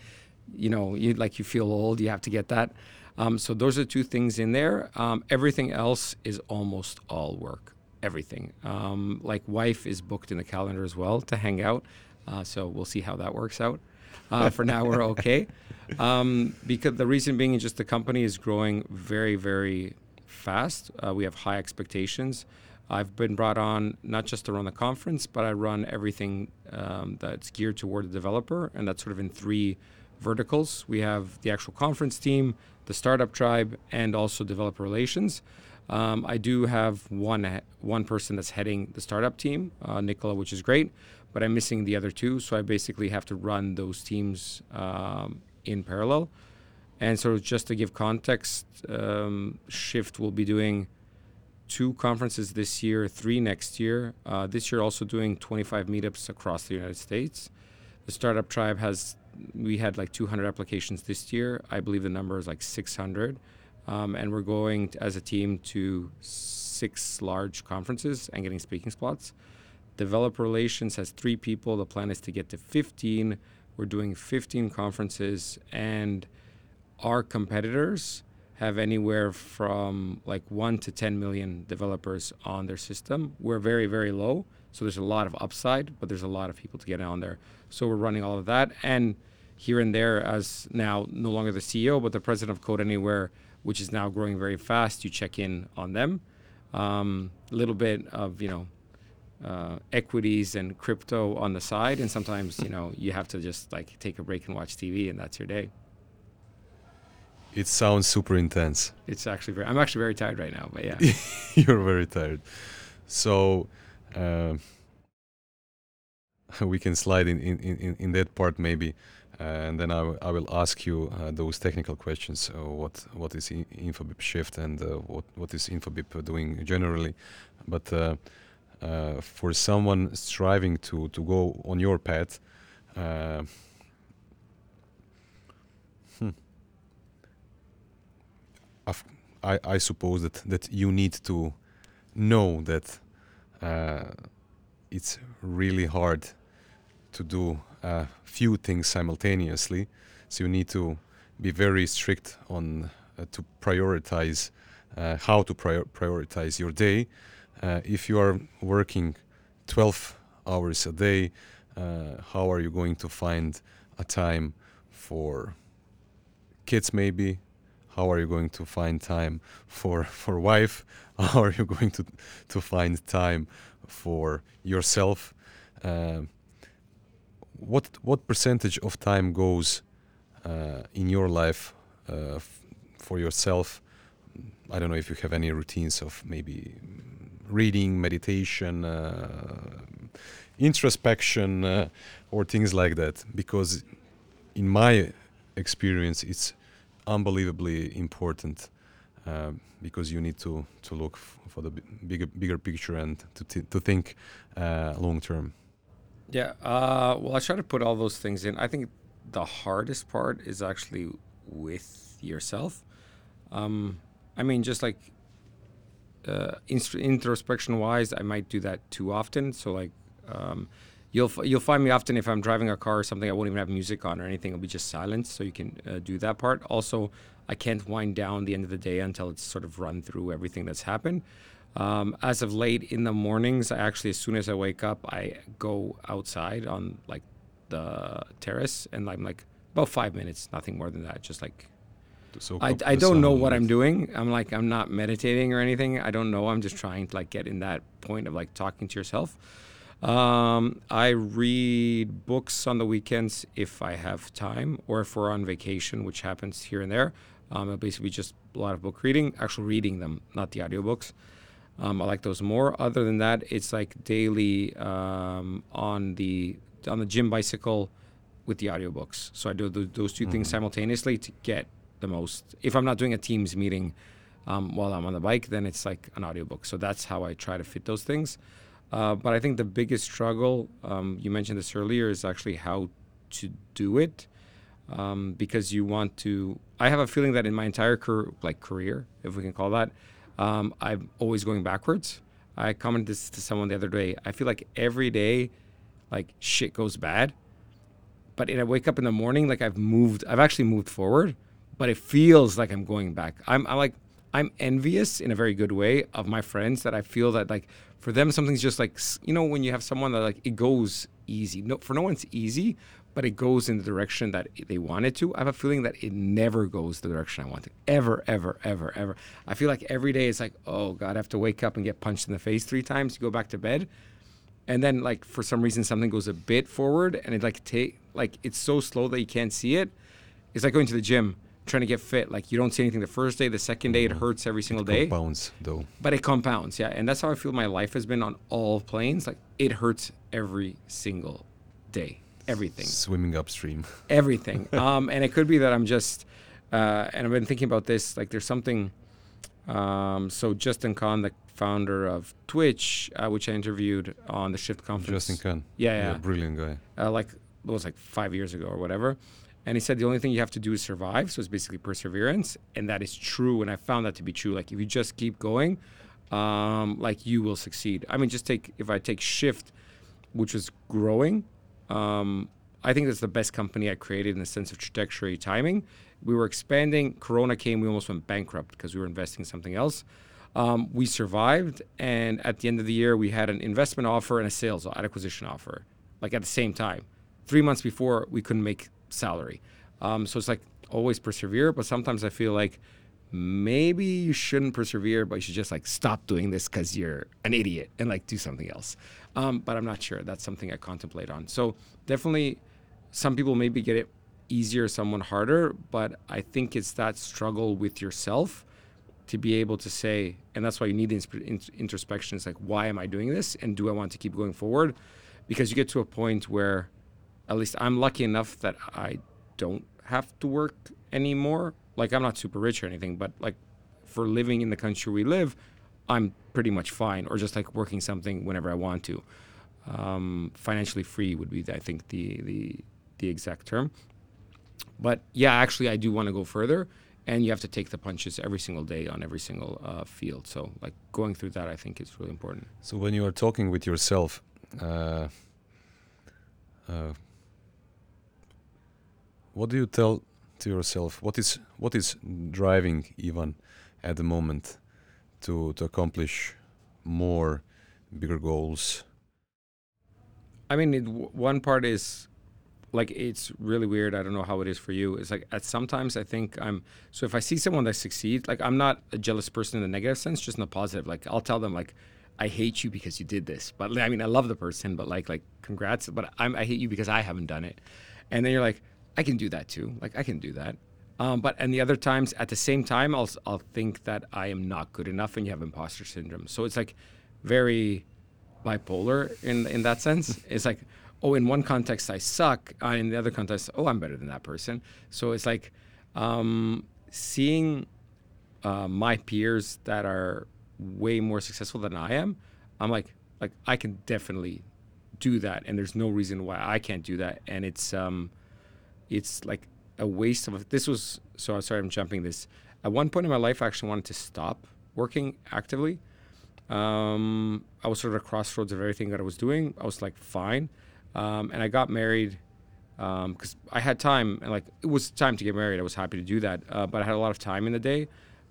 You know, you like you feel old. You have to get that. Um, so those are two things in there. Um, everything else is almost all work. Everything. Um, like wife is booked in the calendar as well to hang out. Uh, so we'll see how that works out. Uh, for now, we're okay. Um, because the reason being is just the company is growing very, very fast. Uh, we have high expectations. I've been brought on not just to run the conference, but I run everything um, that's geared toward the developer, and that's sort of in three verticals. We have the actual conference team, the startup tribe, and also developer relations. Um, I do have one one person that's heading the startup team, uh, Nicola, which is great, but I'm missing the other two, so I basically have to run those teams um, in parallel. And so, just to give context, um, Shift will be doing two conferences this year, three next year. Uh, this year, also doing 25 meetups across the United States. The Startup Tribe has, we had like 200 applications this year. I believe the number is like 600. Um, and we're going to, as a team to six large conferences and getting speaking spots. Developer Relations has three people. The plan is to get to 15. We're doing 15 conferences and our competitors have anywhere from like 1 to 10 million developers on their system. We're very, very low. So there's a lot of upside, but there's a lot of people to get on there. So we're running all of that. And here and there, as now no longer the CEO, but the president of Code Anywhere, which is now growing very fast, you check in on them. A um, little bit of, you know, uh, equities and crypto on the side, and sometimes you know you have to just like take a break and watch TV, and that's your day. It sounds super intense. It's actually very. I'm actually very tired right now, but yeah. You're very tired. So uh, we can slide in, in, in, in that part maybe. And then I, will ask you uh, those technical questions. Uh, what what is I- Infobip Shift and uh, what what is Infobip doing generally? But uh, uh, for someone striving to to go on your path, hmm, I I suppose that that you need to know that it's really hard to do a few things simultaneously. So you need to be very strict on uh, to prioritize uh, how to prior- prioritize your day. Uh, if you are working 12 hours a day, uh, how are you going to find a time for kids maybe? How are you going to find time for for wife? How are you going to to find time for yourself? What what percentage of time goes uh, in your life uh, for yourself? I don't know if you have any routines of maybe reading, meditation, uh, introspection, uh, or things like that. Because in my experience, it's unbelievably important um, because you need to to look for the bigger bigger picture and to to think uh, long term. Yeah. Uh, well, I try to put all those things in. I think the hardest part is actually with yourself. Um, I mean, just like uh, introspection wise, I might do that too often. So like, um, you'll f- you'll find me often if I'm driving a car or something. I won't even have music on or anything. It'll be just silence. So you can uh, do that part. Also, I can't wind down the end of the day until it's sort of run through everything that's happened. Um, as of late in the mornings, I actually, as soon as I wake up, I go outside on like the terrace and I'm like about five minutes, nothing more than that. Just like I, I don't know what I'm doing. I'm like I'm not meditating or anything. I don't know. I'm just trying to like get in that point of like talking to yourself. Um, I read books on the weekends if I have time, or if we're on vacation, which happens here and there. Um, it'll basically just a lot of book reading, actual reading them, not the audiobooks. Um, I like those more. Other than that, it's like daily um, on the on the gym bicycle with the audiobooks. So I do th- those 2 things simultaneously to get the most. If I'm not doing a Teams meeting um, while I'm on the bike, then it's like an audiobook. So that's how I try to fit those things. Uh, but I think the biggest struggle, um, you mentioned this earlier, is actually how to do it. Um, because you want to. I have a feeling that in my entire career, like career, if we can call that, um, I'm always going backwards. I commented this to someone the other day. I feel like every day, like shit goes bad, but I wake up in the morning like I've moved. I've actually moved forward, but it feels like I'm going back. I'm, I'm like I'm envious in a very good way of my friends that I feel that like for them something's just like you know when you have someone that like it goes easy. No, for no one's easy, but it goes in the direction that they want it to. I have a feeling that it never goes the direction I want it. Ever, ever, ever, ever. I feel like every day it's like, oh God, I have to wake up and get punched in the face three times to go back to bed. And then like for some reason something goes a bit forward and it like take like it's so slow that you can't see it. It's like going to the gym trying to get fit. Like you don't see anything the first day. The second day it mm-hmm. hurts every single day. compounds though. but it compounds yeah. And that's how i feel my life has been on all planes. Like it hurts every single day everything Swimming upstream. everything. um, and it could be that I'm just, uh, and I've been thinking about this. Like, there's something. Um, so Justin Kan, the founder of Twitch, uh, which I interviewed on the Shift conference. Justin Kan. Yeah, yeah. brilliant guy. Uh, like it was like five years ago or whatever. And he said the only thing you have to do is survive. So it's basically perseverance, and that is true. And I found that to be true. Like if you just keep going, um, like you will succeed. I mean, just take if I take Shift, which was growing. Um, I think that's the best company I created in the sense of trajectory timing. We were expanding. Corona came. We almost went bankrupt because we were investing in something else. Um, we survived, and at the end of the year, we had an investment offer and a sales acquisition offer, like at the same time. Three months before, we couldn't make salary. Um, so it's like always persevere, but sometimes I feel like maybe you shouldn't persevere, but you should just like stop doing this because you're an idiot and like do something else. Um, but I'm not sure. That's something I contemplate on. So definitely, some people maybe get it easier, someone harder, but I think it's that struggle with yourself to be able to say, and that's why you need the introspection. It's like, why am I doing this, and do I want to keep going forward? Because you get to a point where, at least I'm lucky enough that I don't have to work anymore. Like I'm not super rich or anything, but like for living in the country we live, I'm pretty much fine, or just like working something whenever I want to. Um, financially free would be, I think, the the the exact term. But yeah, actually, I do want to go further, and you have to take the punches every single day on every single uh, field. So, like going through that, I think is really important. So, when you are talking with yourself, uh, uh, what do you tell to yourself? What is what is driving Ivan at the moment to to accomplish more, bigger goals? I mean, it, one part is like it's really weird. I don't know how it is for you. It's like at sometimes I think I'm so if I see someone that succeeds, like I'm not a jealous person in the negative sense, just in the positive. Like I'll tell them like I hate you because you did this. But I mean I love the person, but like like congrats, but I'm I hate you because I haven't done it. And then you're like, I can do that too. Like I can do that. Um, but and the other times at the same time I'll I'll think that I am not good enough and you have imposter syndrome. So it's like very bipolar in in that sense. It's like oh, in one context I suck, uh, in the other context, oh, I'm better than that person. So it's like um, seeing uh, my peers that are way more successful than I am. I'm like, like I can definitely do that, and there's no reason why I can't do that. And it's um, it's like a waste of. This was so. I'm sorry, I'm jumping this. At one point in my life, I actually wanted to stop working actively. Um, I was sort of at a crossroads of everything that I was doing. I was like, fine. Um, and I got married because um, I had time and like it was time to get married. I was happy to do that, uh, but I had a lot of time in the day.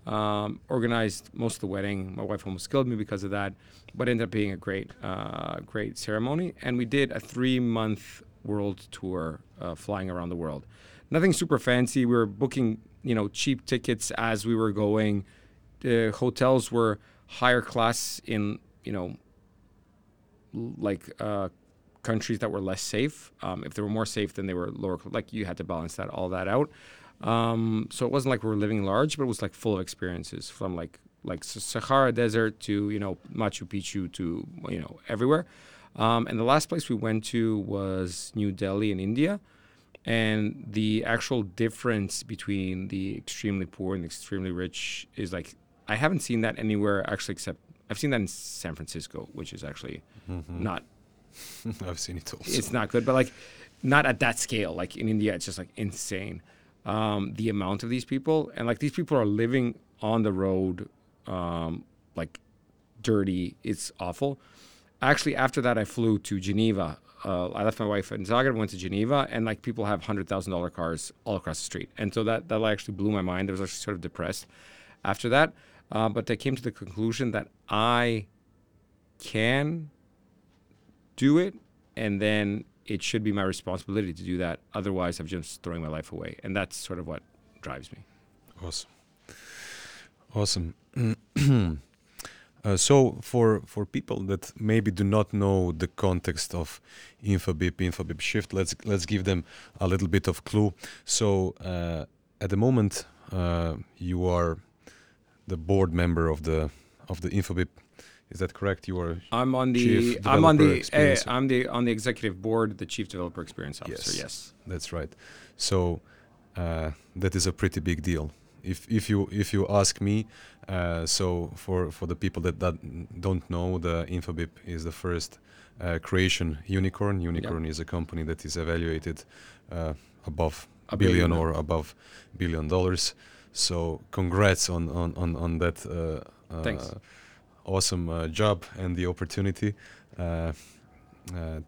Um, organized most of the wedding. My wife almost killed me because of that, but ended up being a great, uh, great ceremony. And we did a three-month world tour, uh, flying around the world. Nothing super fancy. We were booking, you know, cheap tickets as we were going. The hotels were higher class in, you know, like uh, countries that were less safe. Um, if they were more safe, then they were lower. Like you had to balance that all that out. Um, so it wasn't like we were living large, but it was like full of experiences from like like Sahara Desert to you know Machu Picchu to you know everywhere. Um, and the last place we went to was New Delhi in India. And the actual difference between the extremely poor and the extremely rich is like I haven't seen that anywhere actually except I've seen that in San Francisco, which is actually mm-hmm. not I've seen it also. It's not good, but like not at that scale. Like in India, it's just like insane. Um, the amount of these people and like these people are living on the road, um, like dirty. It's awful. Actually, after that, I flew to Geneva. Uh, I left my wife in Zagreb, went to Geneva, and like people have hundred thousand dollar cars all across the street, and so that that actually blew my mind. I was actually sort of depressed after that, uh, but I came to the conclusion that I can do it, and then it should be my responsibility to do that. Otherwise, I'm just throwing my life away, and that's sort of what drives me. Awesome, awesome. uh, so, for for people that maybe do not know the context of Infobip, Infobip Shift, let's let's give them a little bit of clue. So, uh, at the moment, uh, you are the board member of the of the Infobip is that correct? You are. I'm on the. I'm on the. Uh, I'm the on the executive board, the chief developer experience officer. Yes, yes. that's right. So uh, that is a pretty big deal. If if you if you ask me, uh, so for for the people that, that don't know, the Infobip is the first uh, Croatian unicorn. Unicorn is a company that is evaluated uh, above a billion, billion or above billion dollars. So congrats on on on, on that. Uh, Thanks awesome uh, job and the opportunity uh, uh,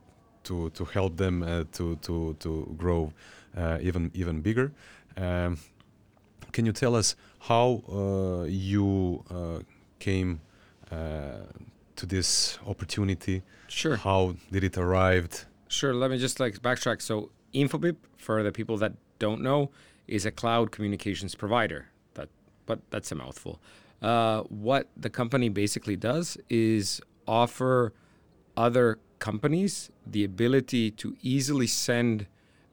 to to help them to to to grow even even bigger. Um, can you tell us how you came to this opportunity? Sure. How did it arrive? Sure. Let me just like backtrack. So Infobip, for the people that don't know, is a cloud communications provider but that's a mouthful. Uh, what the company basically does is offer other companies the ability to easily send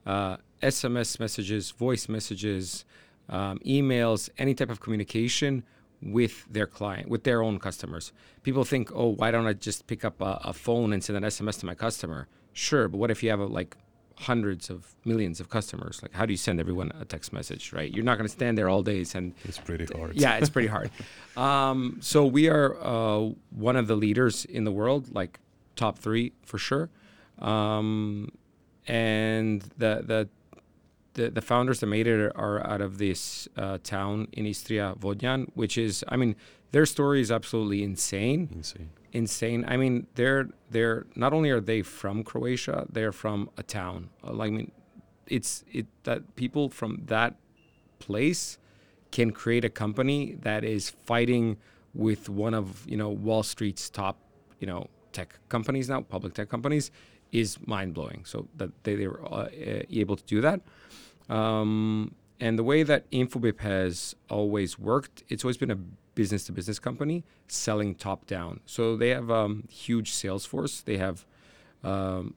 uh, SMS messages, voice messages, um, emails, any type of communication with their client, with their own customers. People think, oh, why don't I just pick up a, a phone and send an SMS to my customer? Sure, but what if you have a, like hundreds of millions of customers? Like, how do you send everyone a text message, right? You're not going to stand there all day and. It's pretty hard. Yeah, it's pretty hard. Um, so we are uh, one of the leaders in the world, like top three for sure. Um, and the the the, the founders that made it are out of this uh, town in Istria, Vodnjan, which is, I mean, their story is absolutely insane. Insane. Insane. I mean, they're they're not only are they from Croatia, they're from a town. Like, I mean, it's it that people from that place can create a company that is fighting with one of you know Wall Street's top you know tech companies now, public tech companies, is mind blowing. So that they, they were uh, able to do that. Um, and the way that Infobip has always worked, it's always been a business to business company selling top down. So they have a um, huge sales force. They have, um,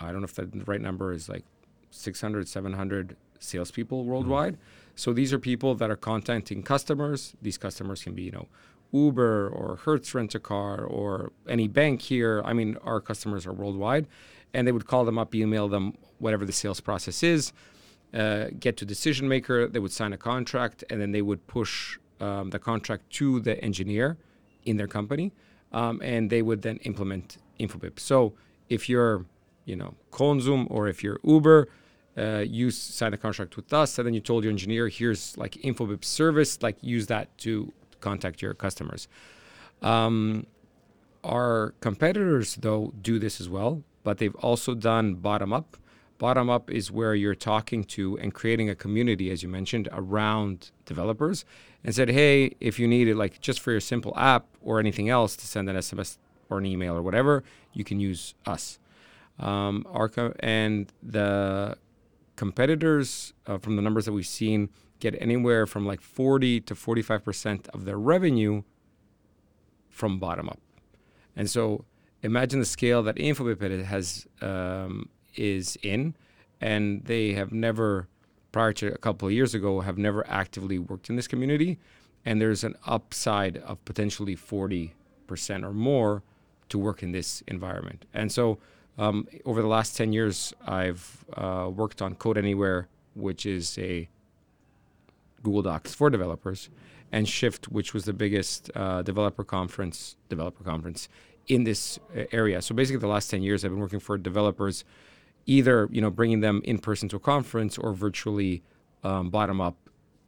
I don't know if the right number is like 600, 700 salespeople worldwide. Mm-hmm. So these are people that are contacting customers. These customers can be, you know, Uber or Hertz Rent a Car or any bank here. I mean, our customers are worldwide. And they would call them up, email them, whatever the sales process is uh, get to decision maker. They would sign a contract, and then they would push um, the contract to the engineer in their company, um, and they would then implement Infobip. So if you're, you know, Konzum or if you're Uber, uh, you sign a contract with us, and then you told your engineer, here's like Infobip service, like use that to contact your customers. Um, our competitors, though, do this as well, but they've also done bottom up. Bottom up is where you're talking to and creating a community, as you mentioned, around developers and said, hey, if you need it, like just for your simple app or anything else to send an SMS or an email or whatever, you can use us. Um, our co- and the competitors, uh, from the numbers that we've seen, get anywhere from like 40 to 45% of their revenue from bottom up. And so imagine the scale that Infobip has um, is in, and they have never, prior to a couple of years ago, have never actively worked in this community. And there's an upside of potentially 40% or more to work in this environment. And so um, over the last 10 years, I've uh, worked on Code Anywhere, which is a Google Docs for developers, and Shift, which was the biggest uh, developer conference, developer conference in this uh, area. So basically, the last 10 years, I've been working for developers either you know bringing them in person to a conference or virtually um, bottom up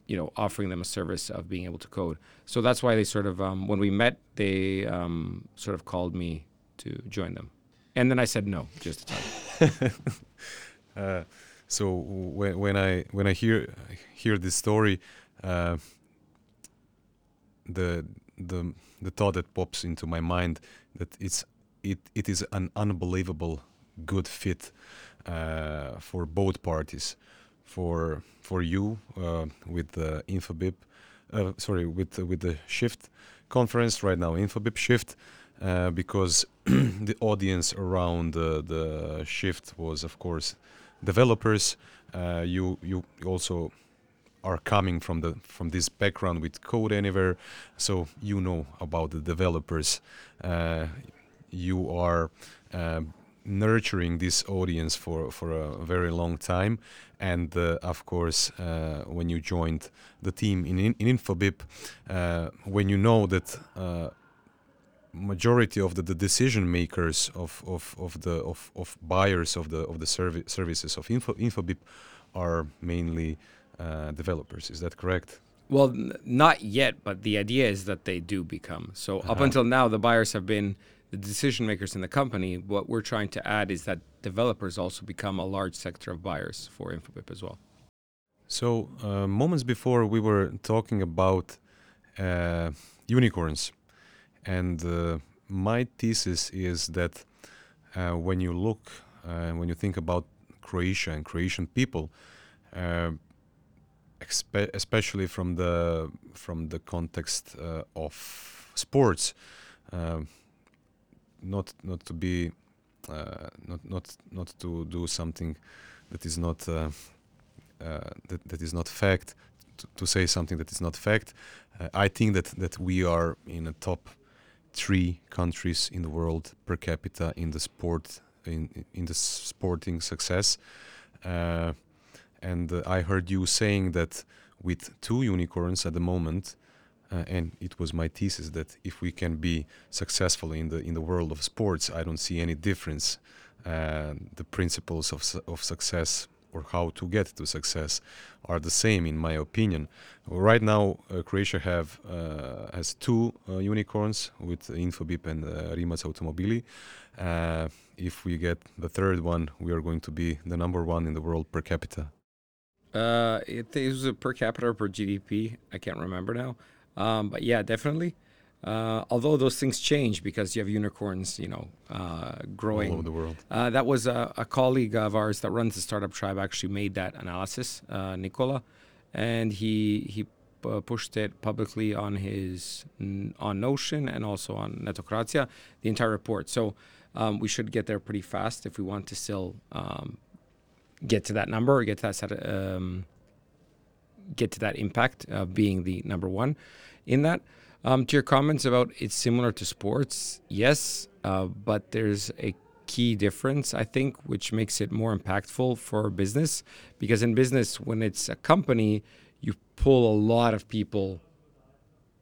you know offering them a service of being able to code. So that's why they sort of um, when we met they um, sort of called me to join them. And then i said no just to talk uh, so when, when i when i hear hear this story uh, the the the thought that pops into my mind that it's it, it is an unbelievable good fit uh, for both parties. For for you uh, with the Infobip, uh, sorry, with with the Shift conference right now, Infobip Shift, because the audience around the, the Shift was, of course, developers. you you also are coming from the from this background with Code Anywhere, so you know about the developers. Uh, you are uh, nurturing this audience for, for a very long time. And uh, of course, uh, when you joined the team in, in, in Infobip, uh, when you know that uh, majority of the, the, decision makers of, of, of the of, of buyers of the of the servi- services of Info, Infobip are mainly uh, developers. Is that correct? Well, n- not yet, but the idea is that they do become. So uh-huh. up until now, the buyers have been the decision makers in the company, what we're trying to add is that developers also become a large sector of buyers for Infobip as well. So, uh, moments before, we were talking about uh, unicorns. And uh, my thesis is that uh, when you look, uh, when you think about Croatia and Croatian people, uh, expe- especially from the from the context uh, of sports. Um, not not to be uh, not not not to do something that is not that, that is not fact to, to say something that is not fact i think that that we are in a top three countries in the world per capita in the sport in in the sporting success uh, and uh, i heard you saying that with two unicorns at the moment uh, and it was my thesis that if we can be successful in the in the world of sports, I don't see any difference. Uh, the principles of of success or how to get to success are the same, in my opinion. Right now, uh, Croatia have uh, has two uh, unicorns with Infobip and uh, Rimac Automobili. Uh, if we get the third one, we are going to be the number one in the world per capita. Uh, it, a per capita or per GDP. I can't remember now. Um, but yeah, definitely. Uh, although those things change because you have unicorns, you know, uh, growing all over the world. Uh, that was a, a colleague of ours that runs the startup tribe actually made that analysis, uh, Nicola, and he he uh, pushed it publicly on his on Notion and also on Netokracija, the entire report. So um, we should get there pretty fast if we want to still um, get to that number or get to that set, um, get to that impact of being the number one in that. Um, to your comments about it's similar to sports, yes, uh, but there's a key difference, I think, which makes it more impactful for business. Because in business, when it's a company, you pull a lot of people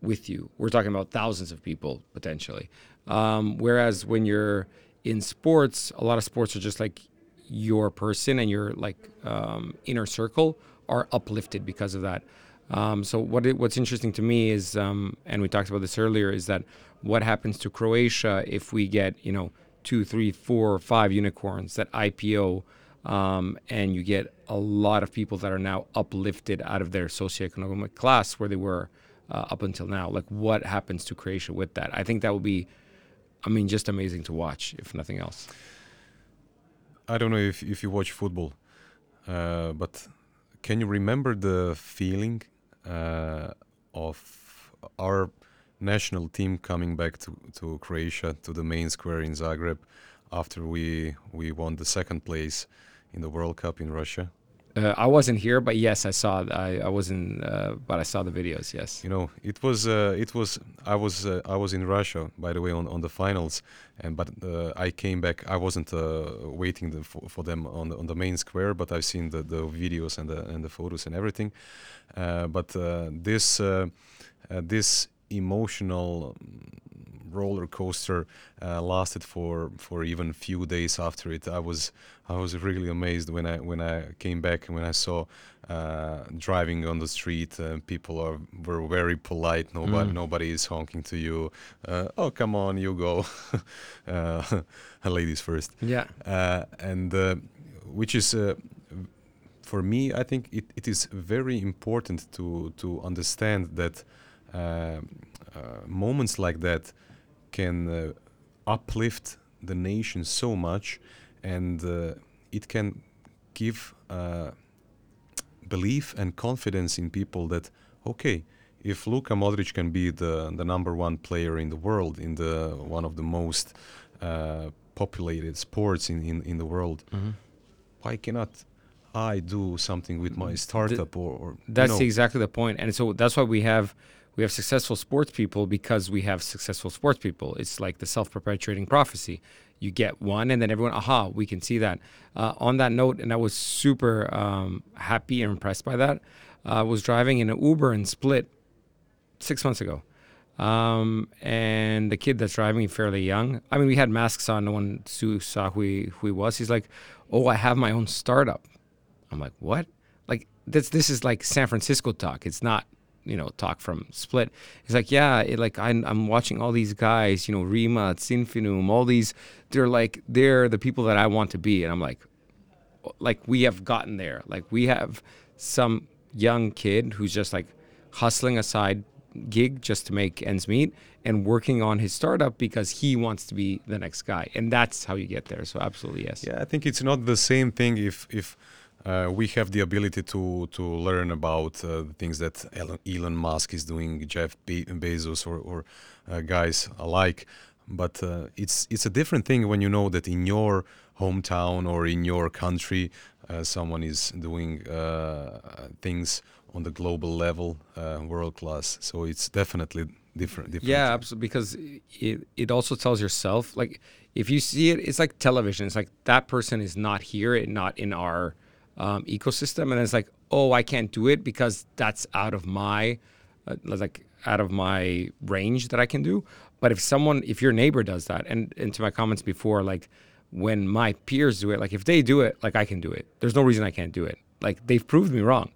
with you. We're talking about thousands of people potentially. Um, whereas when you're in sports, a lot of sports are just like your person and your like um, inner circle are uplifted because of that. Um, so what it, what's interesting to me is, um, and we talked about this earlier, is that what happens to Croatia if we get you know two, three, four, five unicorns that IPO, um, and you get a lot of people that are now uplifted out of their socioeconomic class where they were uh, up until now. Like what happens to Croatia with that? I think that would be, I mean, just amazing to watch, if nothing else. I don't know if if you watch football, uh, but can you remember the feeling Uh, of our national team coming back to, to Croatia to the main square in Zagreb after we we won the second place in the World Cup in Russia. Uh, I wasn't here, but yes, I saw. I, I wasn't, uh, but I saw the videos. Yes. You know, it was uh, it was I was uh, I was in Russia by the way on, on the finals, and but uh, I came back. I wasn't uh, waiting the, for, for them on the, on the main square, but I've seen the, the videos and the and the photos and everything. but this this emotional roller coaster uh, lasted for for even few days after it. I was I was really amazed when I when I came back and when I saw uh, driving on the street. Uh, people are were very polite. Nobody mm. nobody is honking to you. Uh, oh come on, you go. Uh, ladies first. Yeah. Uh, and which is. for me, I think it, it is very important to to understand that moments like that can uh, uplift the nation so much and uh, it can give uh, belief and confidence in people that okay if Luka Modric can be the the number one player in the world in the one of the most uh, populated sports in, in, in the world mm-hmm. why cannot I do something with my startup the, or, or that's you know. exactly the point and so that's why we have we have successful sports people because we have successful sports people. It's like the self perpetuating prophecy. You get one, and then everyone, aha, we can see that. Uh, on that note, and I was super um, happy and impressed by that. I uh, was driving in an Uber in Split six months ago. Um, and the kid that's driving, fairly young. I mean, we had masks on. No one saw who he, who he was. He's like, "Oh, I have my own startup." I'm like, "What?" Like this? This is like San Francisco talk. It's not you know talk from Split. He's like, yeah, it, like I'm, I'm watching all these guys, you know, Rimac, Infinum, all these. They're like they're the people that I want to be, and I'm like, oh, like we have gotten there. Like we have some young kid who's just like hustling a side gig just to make ends meet and working on his startup because he wants to be the next guy and that's how you get there so absolutely yes yeah i think it's not the same thing if if uh, we have the ability to to learn about uh, things that Elon, Elon Musk is doing, Jeff Be- Bezos, or, or uh, guys alike. But uh, it's it's a different thing when you know that in your hometown or in your country, uh, someone is doing uh, things on the global level, uh, world class. So it's definitely different. different. Yeah, absolutely. Because it it also tells yourself like if you see it, it's like television. It's like that person is not here and not in our um, ecosystem, and it's like, oh, I can't do it because that's out of my uh, like out of my range that I can do. But if someone, if your neighbor does that, and, and to my comments before, like when my peers do it, like if they do it, like I can do it. There's no reason I can't do it. Like they've proved me wrong.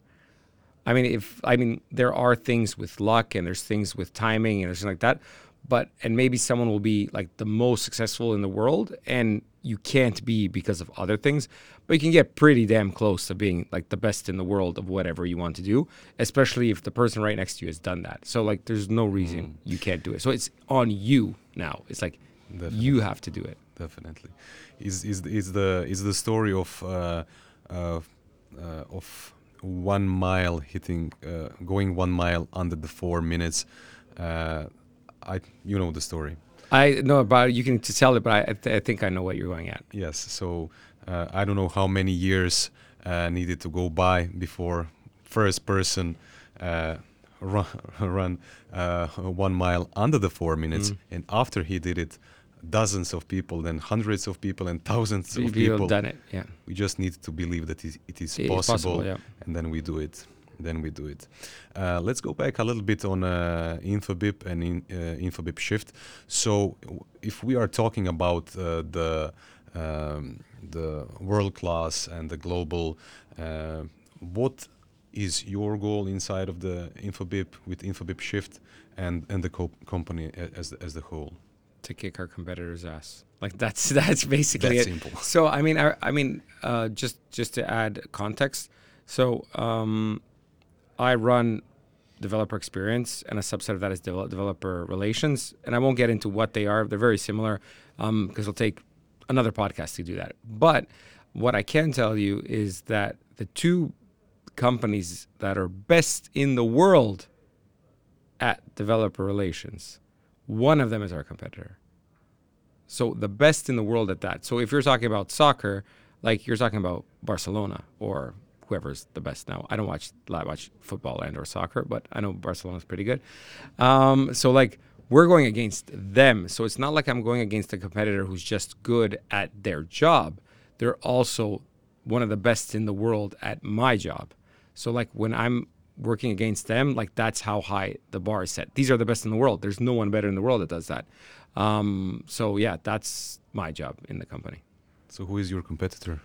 I mean, if I mean there are things with luck and there's things with timing and there's like that, but and maybe someone will be like the most successful in the world and you can't be because of other things, but you can get pretty damn close to being like the best in the world of whatever you want to do, especially if the person right next to you has done that. So like there's no reason mm. you can't do it. So it's on you now. It's like Definitely. you have to do it. Definitely. Is is is the is the story of uh, uh, uh, of one mile hitting uh, going one mile under the 4 minutes uh, I you know the story. I know about you can tell it, but I, th- I think I know what you're going at. Yes. So uh, I don't know how many years uh, needed to go by before first person uh, run, run uh, one mile under the four minutes, mm. and after he did it, dozens of people, then hundreds of people, and thousands of people done it. Yeah. We just need to believe that it, it is it possible, possible yeah. and then we do it then we do it. Uh, let's go back a little bit on uh, Infobip and in, uh, Infobip Shift. So, if we are talking about uh, the um, the world class and the global, uh, what is your goal inside of the Infobip with Infobip Shift and and the co company as as the whole? To kick our competitors' ass. Like that's that's basically that's it. Simple. So I mean, I, I mean, uh, just just to add context. So um, I run developer experience, and a subset of that is developer relations. And I won't get into what they are; they're very similar because um, it'll take another podcast to do that. But what I can tell you is that the two companies that are best in the world at developer relations, one of them is our competitor. So the best in the world at that. So if you're talking about soccer, like you're talking about Barcelona or whoever's the best now. I don't watch I watch football and or soccer, but I know Barcelona's pretty good. Um, so like we're going against them. So it's not like I'm going against a competitor who's just good at their job. They're also one of the best in the world at my job. So like when I'm working against them, like that's how high the bar is set. These are the best in the world. There's no one better in the world that does that. Um, so yeah, that's my job in the company. So who is your competitor?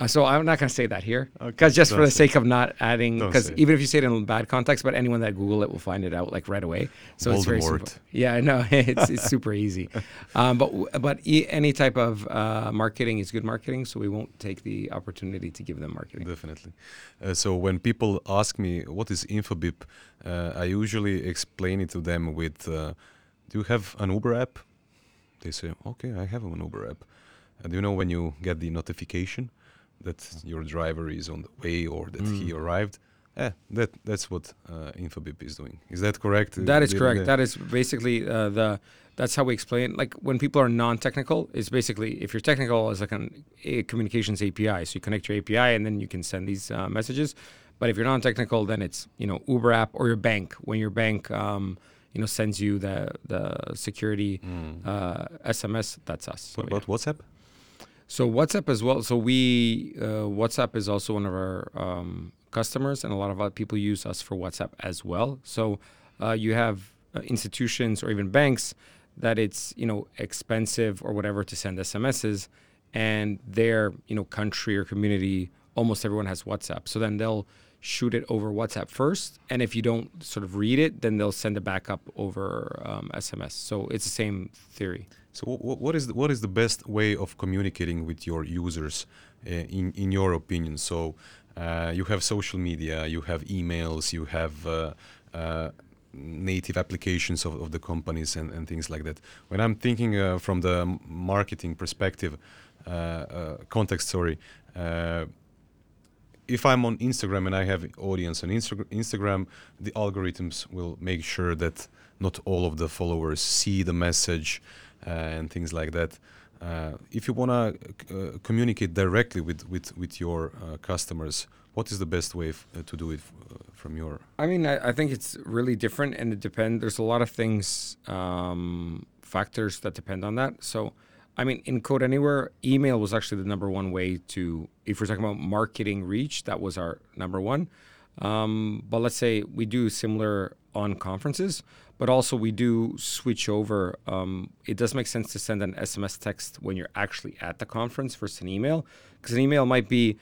Uh, so I'm not going to say that here, because okay. just Don't for the sake of not adding, because even if you say it in bad context, but anyone that Google it will find it out like right away. So Voldemort. it's very simple. Yeah, no, it's it's super easy. Um, but but e- any type of uh, marketing is good marketing, so we won't take the opportunity to give them marketing. Definitely. Uh, so when people ask me what is Infobip, uh, I usually explain it to them with, uh, "Do you have an Uber app?" They say, "Okay, I have an Uber app." And do you know when you get the notification? That your driver is on the way or that mm. he arrived. Yeah, that that's what uh, Infobip is doing. Is that correct? That is correct. That is basically uh, the. That's how we explain. Like when people are non-technical, it's basically if you're technical, it's like an, a communications API. So you connect your API and then you can send these uh, messages. But if you're non-technical, then it's you know Uber app or your bank. When your bank um, you know sends you the the security mm. SMS, uh, that's us. What so, about yeah. WhatsApp? So WhatsApp as well. So we uh, WhatsApp is also one of our um, customers, and a lot of other people use us for WhatsApp as well. So uh, you have uh, institutions or even banks that it's you know expensive or whatever to send SMSs, and their you know country or community almost everyone has WhatsApp. So then they'll shoot it over WhatsApp first, and if you don't sort of read it, then they'll send it back up over um, SMS. So it's the same theory. So what is the, what is the best way of communicating with your users, uh, in in your opinion? So uh, you have social media, you have emails, you have uh, uh native applications of, of the companies and, and things like that. When I'm thinking uh, from the marketing perspective, uh, context, sorry if I'm on Instagram and I have audience on Insta- Instagram, the algorithms will make sure that not all of the followers see the message uh, and things like that. Uh, if you want to uh, communicate directly with with with your uh, customers, what is the best way f- uh, to do it f- uh, from your? I mean, I, I think it's really different, and it depends. There's a lot of things, um, factors that depend on that. So, I mean, in Codeanywhere, email was actually the number one way to, if we're talking about marketing reach, that was our number one. Um, but let's say we do similar on conferences, but also we do switch over. Um, it does make sense to send an SMS text when you're actually at the conference versus an email, because an email might be,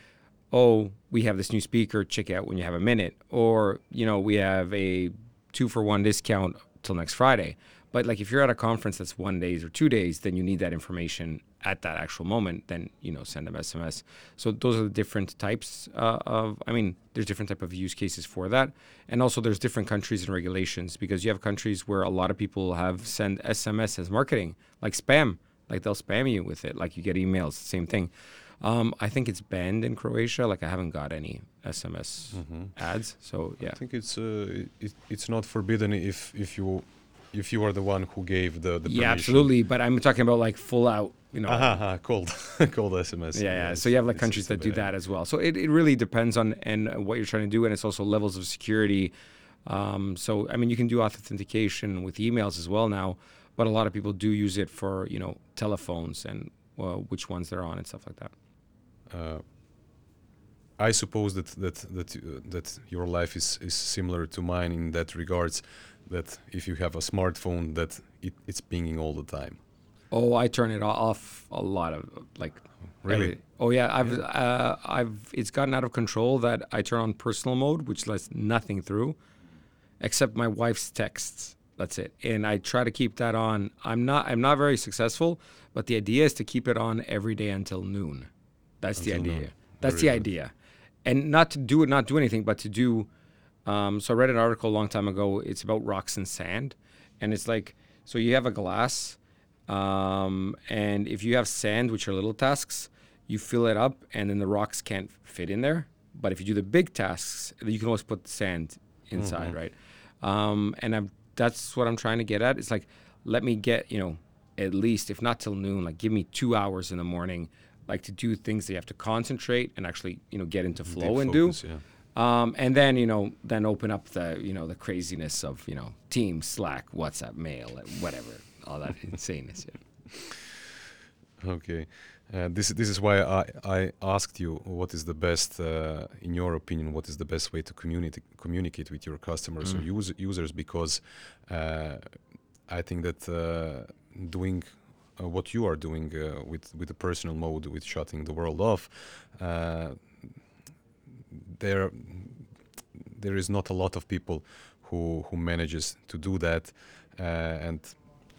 oh, we have this new speaker, check it out when you have a minute, or you know, we have a two for one discount till next Friday. But like if you're at a conference that's one days or two days, then you need that information at that actual moment. Then you know send them SMS. So those are the different types uh, of. I mean, there's different type of use cases for that, and also there's different countries and regulations because you have countries where a lot of people have send SMS as marketing, like spam. Like they'll spam you with it. Like you get emails, same thing. Um, I think it's banned in Croatia. Like I haven't got any SMS ads. So yeah. I think it's uh, it, it's not forbidden if if you if you were the one who gave the the Yeah, permission. absolutely. But I'm talking about like full out, you know. Aha, aha, cold cold SMS. Yeah, yeah. Yes, So you have like countries that do that as well. So it, it really depends on and uh, what you're trying to do, and it's also levels of security. Um, so I mean, you can do authentication with emails as well now, but a lot of people do use it for you know telephones and uh, which ones they're on and stuff like that. uh, I suppose that that that uh, that your life is is similar to mine in that regards. That if you have a smartphone, that it, it's pinging all the time. Oh, I turn it off a lot of like. Really? every- oh yeah, I've uh, I've it's gotten out of control that I turn on personal mode, which lets nothing through, except my wife's texts. That's it, and I try to keep that on. I'm not I'm not very successful, but the idea is to keep it on every day until noon. That's the idea. noon. That's Very the good. idea, and not to do it, not do anything, but to do. Um, so I read an article a long time ago. It's about rocks and sand, and it's like so you have a glass, um, and if you have sand, which are little tasks, you fill it up, and then the rocks can't fit in there. But if you do the big tasks, you can always put the sand inside, right? Um, and I'm, that's what I'm trying to get at. It's like let me get you know at least if not till noon, like give me two hours in the morning, like to do things that you have to concentrate and actually you know get into flow Deep and focus, do. Yeah. Um, and then you know, then open up the you know the craziness of you know Teams, Slack, WhatsApp, Mail, whatever, all that insaneness. Yeah. Okay. Uh, this this is why I, I asked you what is the best uh, in your opinion what is the best way to communicate communicate with your customers or use, users because uh, I think that uh, doing uh, what you are doing uh, with with the personal mode with shutting the world off uh, there there is not a lot of people who who manages to do that uh, and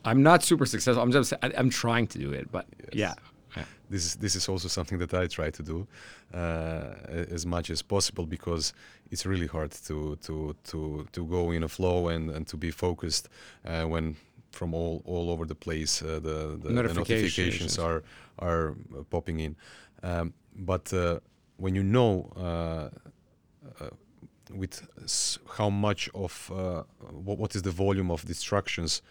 I'm not super successful. I'm just I, I'm trying to do it, but Yes. yeah. yeah. this is this is also something that I try to do uh, as much as possible because it's really hard to to to to go in a flow and, and to be focused uh, when from all all over the place uh, the, the, the Notifications. notifications are are popping in um, but uh, when you know uh, with s- how much of uh, what, what is the volume of distractions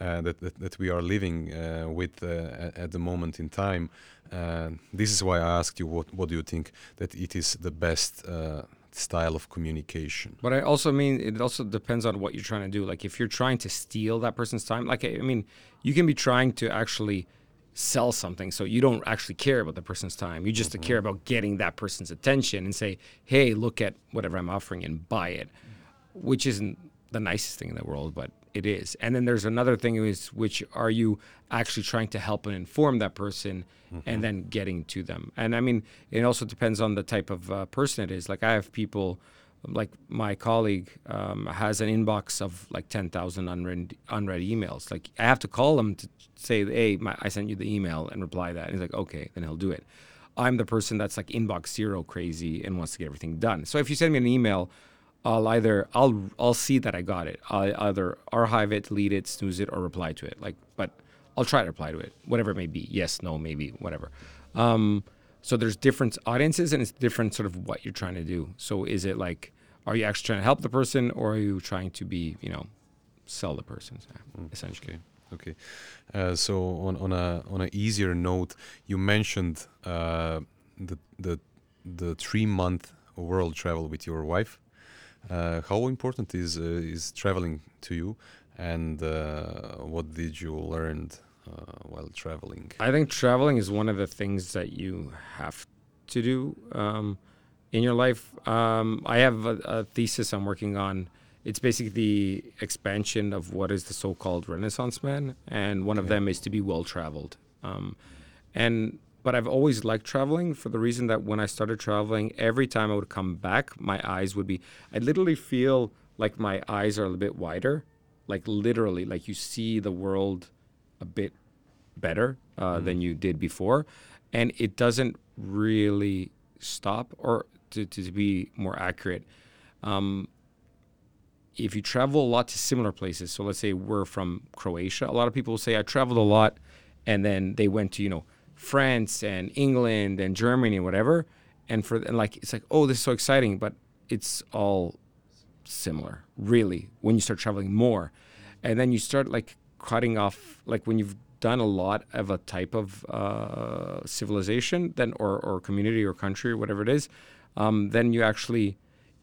uh, that, that that we are living uh, with uh, at, the moment in time. Uh, this is why I asked you what what do you think that it is the best uh, style of communication. But I also mean it also depends on what you're trying to do. Like if you're trying to steal that person's time, like I mean, you can be trying to actually sell something so you don't actually care about the person's time. You just care about getting that person's attention and say, "Hey, look at whatever I'm offering and buy it." Which isn't the nicest thing in the world, but it is. And then there's another thing is which are you actually trying to help and inform that person and then getting to them. And I mean, it also depends on the type of uh, person it is. Like I have people like my colleague um, has an inbox of like 10,000 unread, unread emails. Like I have to call him to say, hey, my, I sent you the email and reply that. And he's like, okay, then he'll do it. I'm the person that's like inbox zero crazy and wants to get everything done. So if you send me an email, I'll either I'll I'll see that I got it. I'll either archive it, delete it, snooze it, or reply to it. Like, but I'll try to reply to it, whatever it may be. Yes, no, maybe, whatever. Um, So there's different audiences and it's different sort of what you're trying to do. So is it like, are you actually trying to help the person or are you trying to be, you know, sell the person Mm. essentially? Okay. Uh, so on on a on an easier note, you mentioned uh, the the the three month world travel with your wife. Uh, how important is uh, is traveling to you, and uh, what did you learn uh, while traveling? I think traveling is one of the things that you have to do um, in your life. Um, I have a, a thesis I'm working on. It's basically the expansion of what is the so-called Renaissance man, and one of Okay. them is to be well traveled. Um, and but I've always liked traveling for the reason that when I started traveling, every time I would come back, my eyes would be. I literally feel like my eyes are a little bit wider, like literally, like you see the world a bit better uh, than you did before, and it doesn't really stop. Or to, to be more accurate, um, if you travel a lot to similar places, so let's say we're from Croatia, a lot of people say I traveled a lot, and then they went to you know France and England and Germany and whatever, and for and like it's like oh this is so exciting, but it's all similar really when you start traveling more, and then you start like cutting off like when you've done a lot of a type of uh, civilization then or, or community or country or whatever it is um, then you actually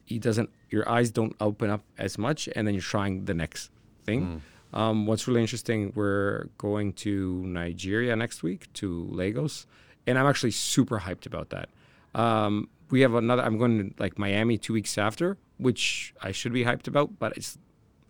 it doesn't your eyes don't open up as much and then you're trying the next thing. Um, what's really interesting we're going to nigeria next week to lagos and i'm actually super hyped about that. Um, we have another i'm going to like miami two weeks after which i should be hyped about but it's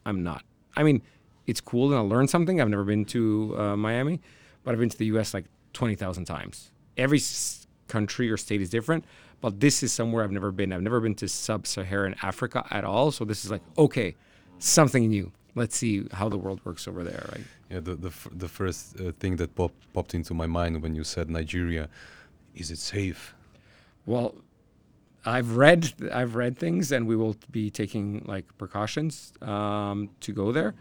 i'm not. I mean it's cool and I'll learn something. I've never been to uh, Miami, but I've been to the U.S. like twenty thousand times. Every s- country or state is different, but this is somewhere I've never been. I've never been to sub-Saharan Africa at all, so this is like okay, something new. Let's see how the world works over there, right? Yeah, the the, f- the first uh, thing that pop- popped into my mind when you said Nigeria, is it safe? Well, I've read I've read things, and we will be taking like precautions um, to go there.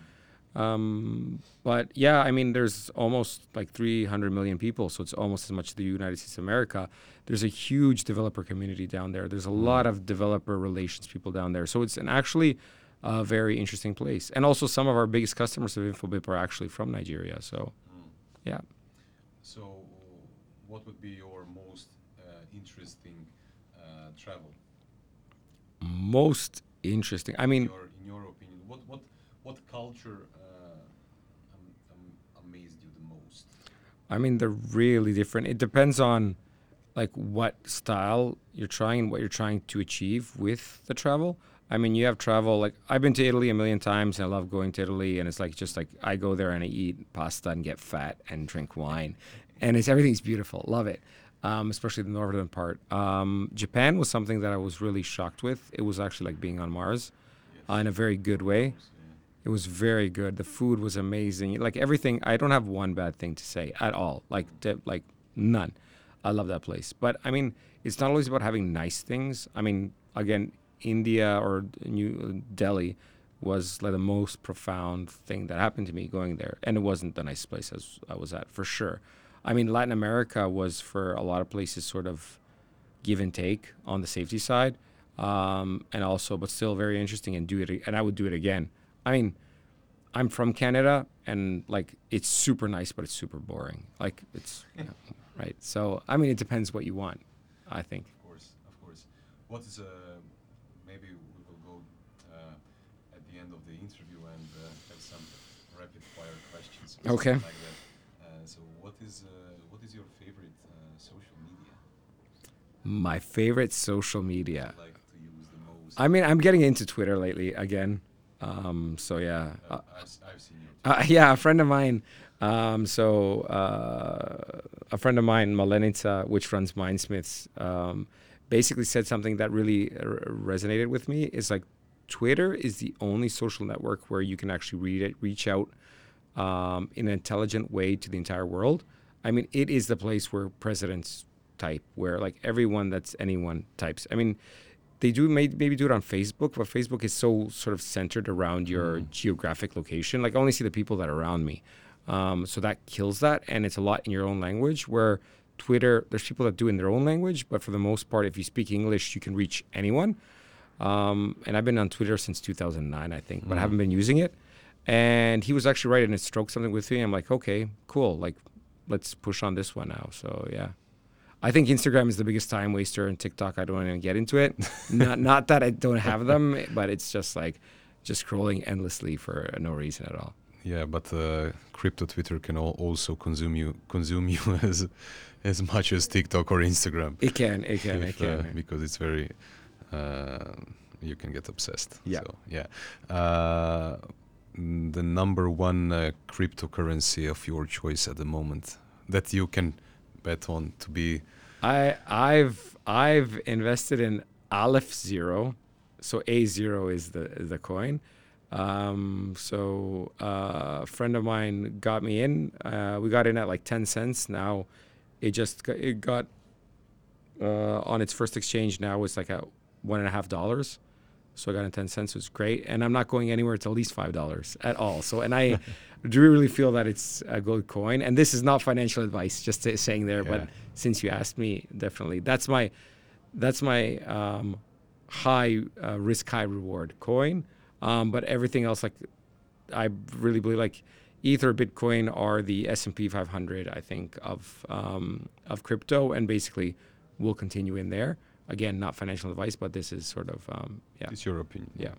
Um, but yeah, I mean, there's almost like 300 million people, so it's almost as much as the United States of America. There's a huge developer community down there. There's a lot of developer relations people down there, so it's an actually a very interesting place. And also, some of our biggest customers of Infobip are actually from Nigeria. So, yeah. So, what would be your most uh, interesting uh, travel? Most interesting. I mean, your, in your opinion, what what what culture uh, am, am amazed you the most? I mean, they're really different. It depends on like what style you're trying and what you're trying to achieve with the travel. I mean, you have travel like I've been to Italy a million times and I love going to Italy and it's like just like I go there and I eat pasta and get fat and drink wine and it's everything's beautiful. Love it. Um, especially the northern part. Um, Japan was something that I was really shocked with. It was actually like being on Mars uh, in a very good way. It was very good. The food was amazing. Like everything, I don't have one bad thing to say at all. Like de- like none. I love that place. But I mean, it's not always about having nice things. I mean, again, India or New Delhi was like the most profound thing that happened to me going there, and it wasn't the nice place as I was at for sure. I mean, Latin America was for a lot of places sort of give and take on the safety side, um, and also, but still very interesting and do it. And I would do it again. I mean, I'm from Canada, and like it's super nice, but it's super boring. Like it's you know, right. So I mean, it depends what you want. I think. Of course, of course. What is uh, maybe we will go uh, at the end of the interview and uh, have some rapid fire questions. Okay. Like that. Uh, so, what is uh, what is your favorite uh, social media? My favorite social media. Like to use the most? I mean, I'm getting into Twitter lately again. Um, so yeah, uh, uh, I've, seen you. uh, yeah, a friend of mine. Um, so uh, a friend of mine, Malenica, which runs Mindsmiths, um, basically said something that really r- resonated with me. Is like Twitter is the only social network where you can actually read it, reach out um, in an intelligent way to the entire world. I mean, it is the place where presidents type, where like everyone that's anyone types. I mean, they do may, maybe do it on Facebook, but Facebook is so sort of centered around your geographic location. Like I only see the people that are around me, um, so that kills that, and it's a lot in your own language. Where Twitter, there's people that do it in their own language, but for the most part, if you speak English, you can reach anyone. Um, and I've been on Twitter since 2009, I think, but I haven't been using it. And he was actually right, and it stroked something with me. I'm like, okay, cool. Like, let's push on this one now. So yeah, I think Instagram is the biggest time waster, and TikTok. I don't even get into it. not not that I don't have them, but it's just like just scrolling endlessly for no reason at all. Yeah, but uh, crypto Twitter can al- also consume you consume you as as much as TikTok or Instagram. It can, it can, it can. uh, because it's very uh, you can get obsessed. Yeah. So, yeah. Uh, the number one uh, cryptocurrency of your choice at the moment that you can bet on to be I I've I've invested in Aleph Zero, so A Zero is the is the coin. Um, so uh, a friend of mine got me in. Uh, we got in at like ten cents. Now it just got, it got uh, on its first exchange. Now it's like at one and a half dollars. So I got in ten cents. It was great, and I'm not going anywhere. It's at least five dollars at all. So and I do really feel that it's a good coin. And this is not financial advice, just to, saying there. Yeah. But since you asked me, definitely that's my that's my um, high uh, risk, high reward coin. Um, but everything else, like I really believe, like Ether, Bitcoin are the S and P 500. I think of um, of crypto, and basically we'll continue in there. Again, not financial advice, but this is sort of um, yeah, it's your opinion. yeah.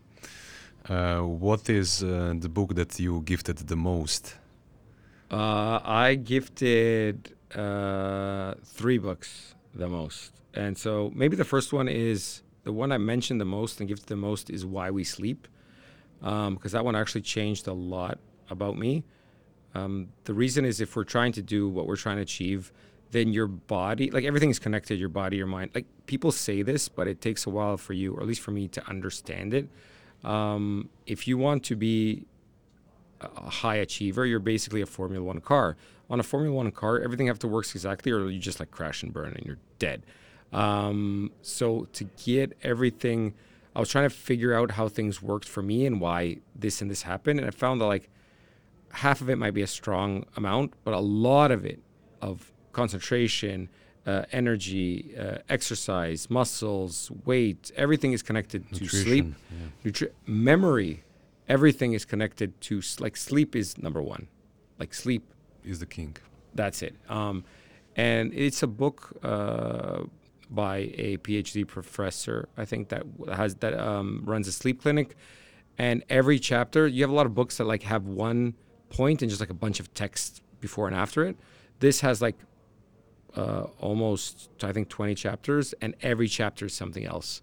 Uh, what is uh, the book that you gifted the most? Uh, I gifted uh, three books the most, and so maybe the first one is the one I mentioned the most and gifted the most is Why We Sleep, because that one actually changed a lot about me. Um, the reason is if we're trying to do what we're trying to achieve, then your body, like everything is connected, your body, your mind. Like people say this, but it takes a while for you, or at least for me, to understand it. Um, if you want to be a high achiever, you're basically a Formula One car. On a Formula One car, everything have to work exactly, or you just like crash and burn and you're dead. Um, so to get everything, I was trying to figure out how things worked for me and why this and this happened, and I found that like half of it might be a strong amount, but a lot of it, of concentration, uh, energy, uh, exercise, muscles, weight, everything is connected to sleep, Nutrition, yeah. nutri- memory, everything is connected to like sleep is number one. Like sleep, Is the king. that's it. Um, and it's a book uh, by a PhD professor, I think that has that um, runs a sleep clinic. And every chapter, you have a lot of books that like have one point and just like a bunch of text before and after it. This has like uh, almost I think 20 chapters, and every chapter is something else.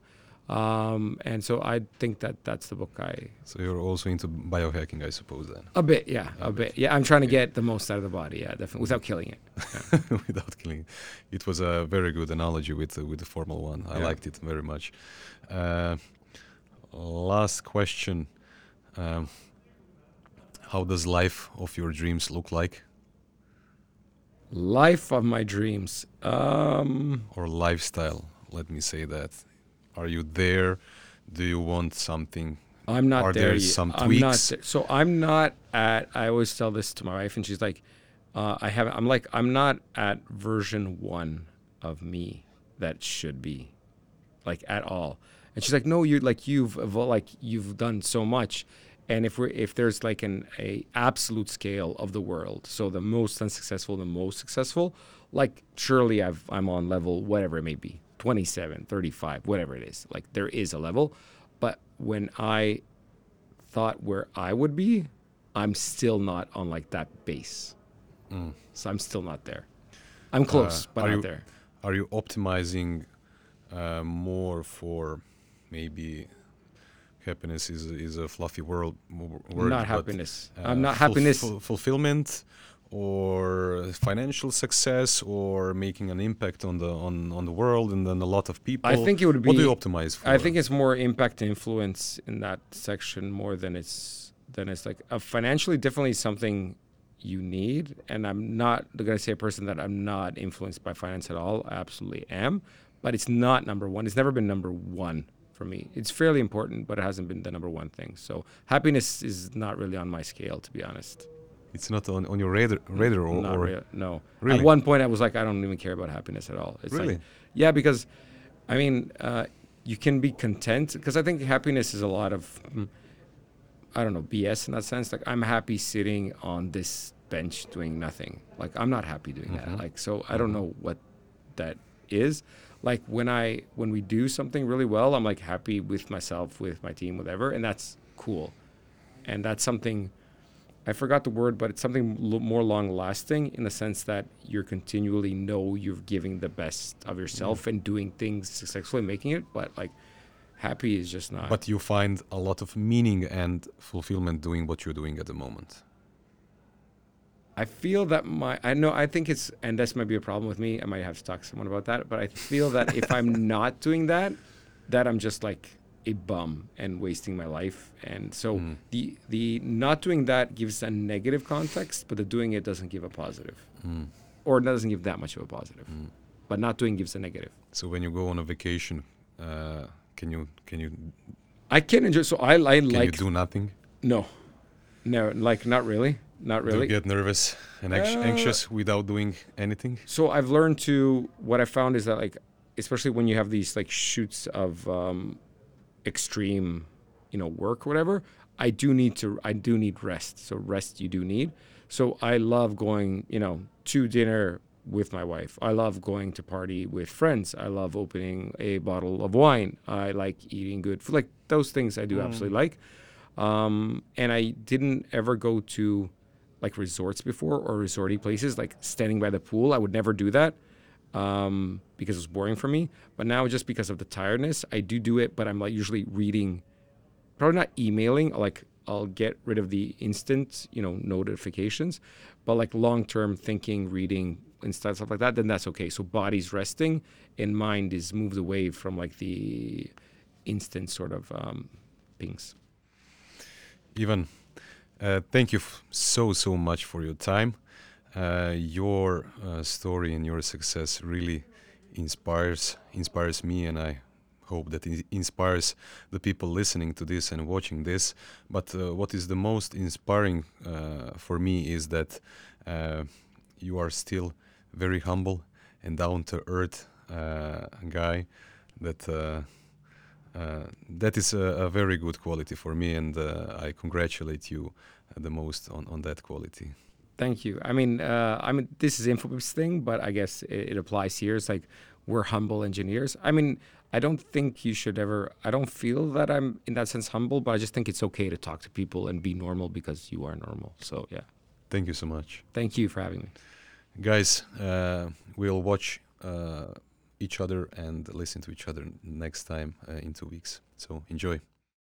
Um, and so I think that that's the book I So you're also into biohacking, I suppose, then, a bit, yeah, A a bit. bit, yeah. I'm trying to get the most out of the body, yeah, definitely, without killing it. without killing. it. It was a very good analogy with uh, with the Formula One. I Yeah. liked it very much. Uh, last question: um, How does life of your dreams look like, Life of my dreams. Um, or lifestyle? Let me say that. Are you there? Do you want something? I'm not Are there. there yet. some I'm not tweaks? there. So I'm not at. I always tell this to my wife, and she's like, uh, "I haven't." I'm like, I'm not at version one of me that should be, like at all. And she's like, "No, you like you've like you've done so much." And if we're if there's like an a absolute scale of the world, so the most unsuccessful, the most successful, like surely I've I'm on level whatever it may be, 27, 35, whatever it is. Like there is a level, but when I thought where I would be, I'm still not on like that base. Mm. So I'm still not there. I'm close, Uh, but not you- there. Are you optimizing uh, more for maybe happiness is is a fluffy world word, not but, happiness. uh, I'm not happiness. ful- fulfillment or financial success or making an impact on the on, on the world and then a lot of people. I think it would be. what do you optimize for? I think it's more impact and influence in that section more than it's than it's like uh, financially definitely something you need. And I'm not gonna say a person that I'm not influenced by finance at all. I absolutely am, but it's not number one. It's never been number one for me. It's fairly important, but it hasn't been the number one thing. So happiness is not really on my scale, to be honest. It's not on, on your radar, radar or, Not or no. Really? At one point, I was like, I don't even care about happiness at all. It's Really? Like, yeah, because, I mean, uh, you can be content because I think happiness is a lot of, mm, I don't know, BS in that sense. Like I'm happy sitting on this bench doing nothing. Like I'm not happy doing Mhm. that. Like so, I don't know what that is. Like when I when we do something really well, I'm like happy with myself, with my team, whatever, and that's cool. And that's something I forgot the word, but it's something lo- more long lasting in the sense that you're continually know you're giving the best of yourself mm-hmm. and doing things successfully, making it. But like, happy is just not. but you find a lot of meaning and fulfillment doing what you're doing at the moment. I feel that my I know I think it's and this might be a problem with me. I might have to talk to someone about that. But I feel that if I'm not doing that, that I'm just like a bum and wasting my life. And so Mm. the the not doing that gives a negative context, but the doing it doesn't give a positive, Mm. or it doesn't give that much of a positive. Mm. But not doing gives a negative. So when you go on a vacation, uh, can you can you I can enjoy. So I, I can like you do nothing? no, no, like not really, not Do really. you get nervous and anx- Uh, anxious without doing anything? So I've learned to what I found is that like especially when you have these like shoots of um, extreme, you know, work or whatever, I do need to I do need rest. So rest you do need. So I love going, you know, to dinner with my wife. I love going to party with friends. I love opening a bottle of wine. I like eating good food. Like those things I do absolutely like. Um, and I didn't ever go to like resorts before or resorty places, like standing by the pool. I would never do that um, because it was boring for me. But now, just because of the tiredness, I do do it. But I'm like usually reading, probably not emailing. Like I'll get rid of the instant, you know, notifications. But like long term thinking, reading, and stuff like that, then that's okay. So body's resting and mind is moved away from like the instant sort of um, pings. Ivan, uh, thank you f- so so much for your time. Uh, your uh, story and your success really inspires inspires me, and I hope that it inspires the people listening to this and watching this. But uh, what is the most inspiring uh, for me is that you are still very humble and down to earth guy. That. Uh, that is a, a very good quality for me, and uh, I congratulate you uh, the most on, on that quality. Thank you. I mean, uh, I mean, this is Infobip's thing, but I guess it, it applies here. It's like we're humble engineers. I mean, I don't think you should ever. I don't feel that I'm in that sense humble, but I just think it's okay to talk to people and be normal because you are normal. So yeah, Thank you so much. thank you for having me. Guys, uh, we'll watch uh, each other and listen to each other next time uh, in two weeks. So enjoy.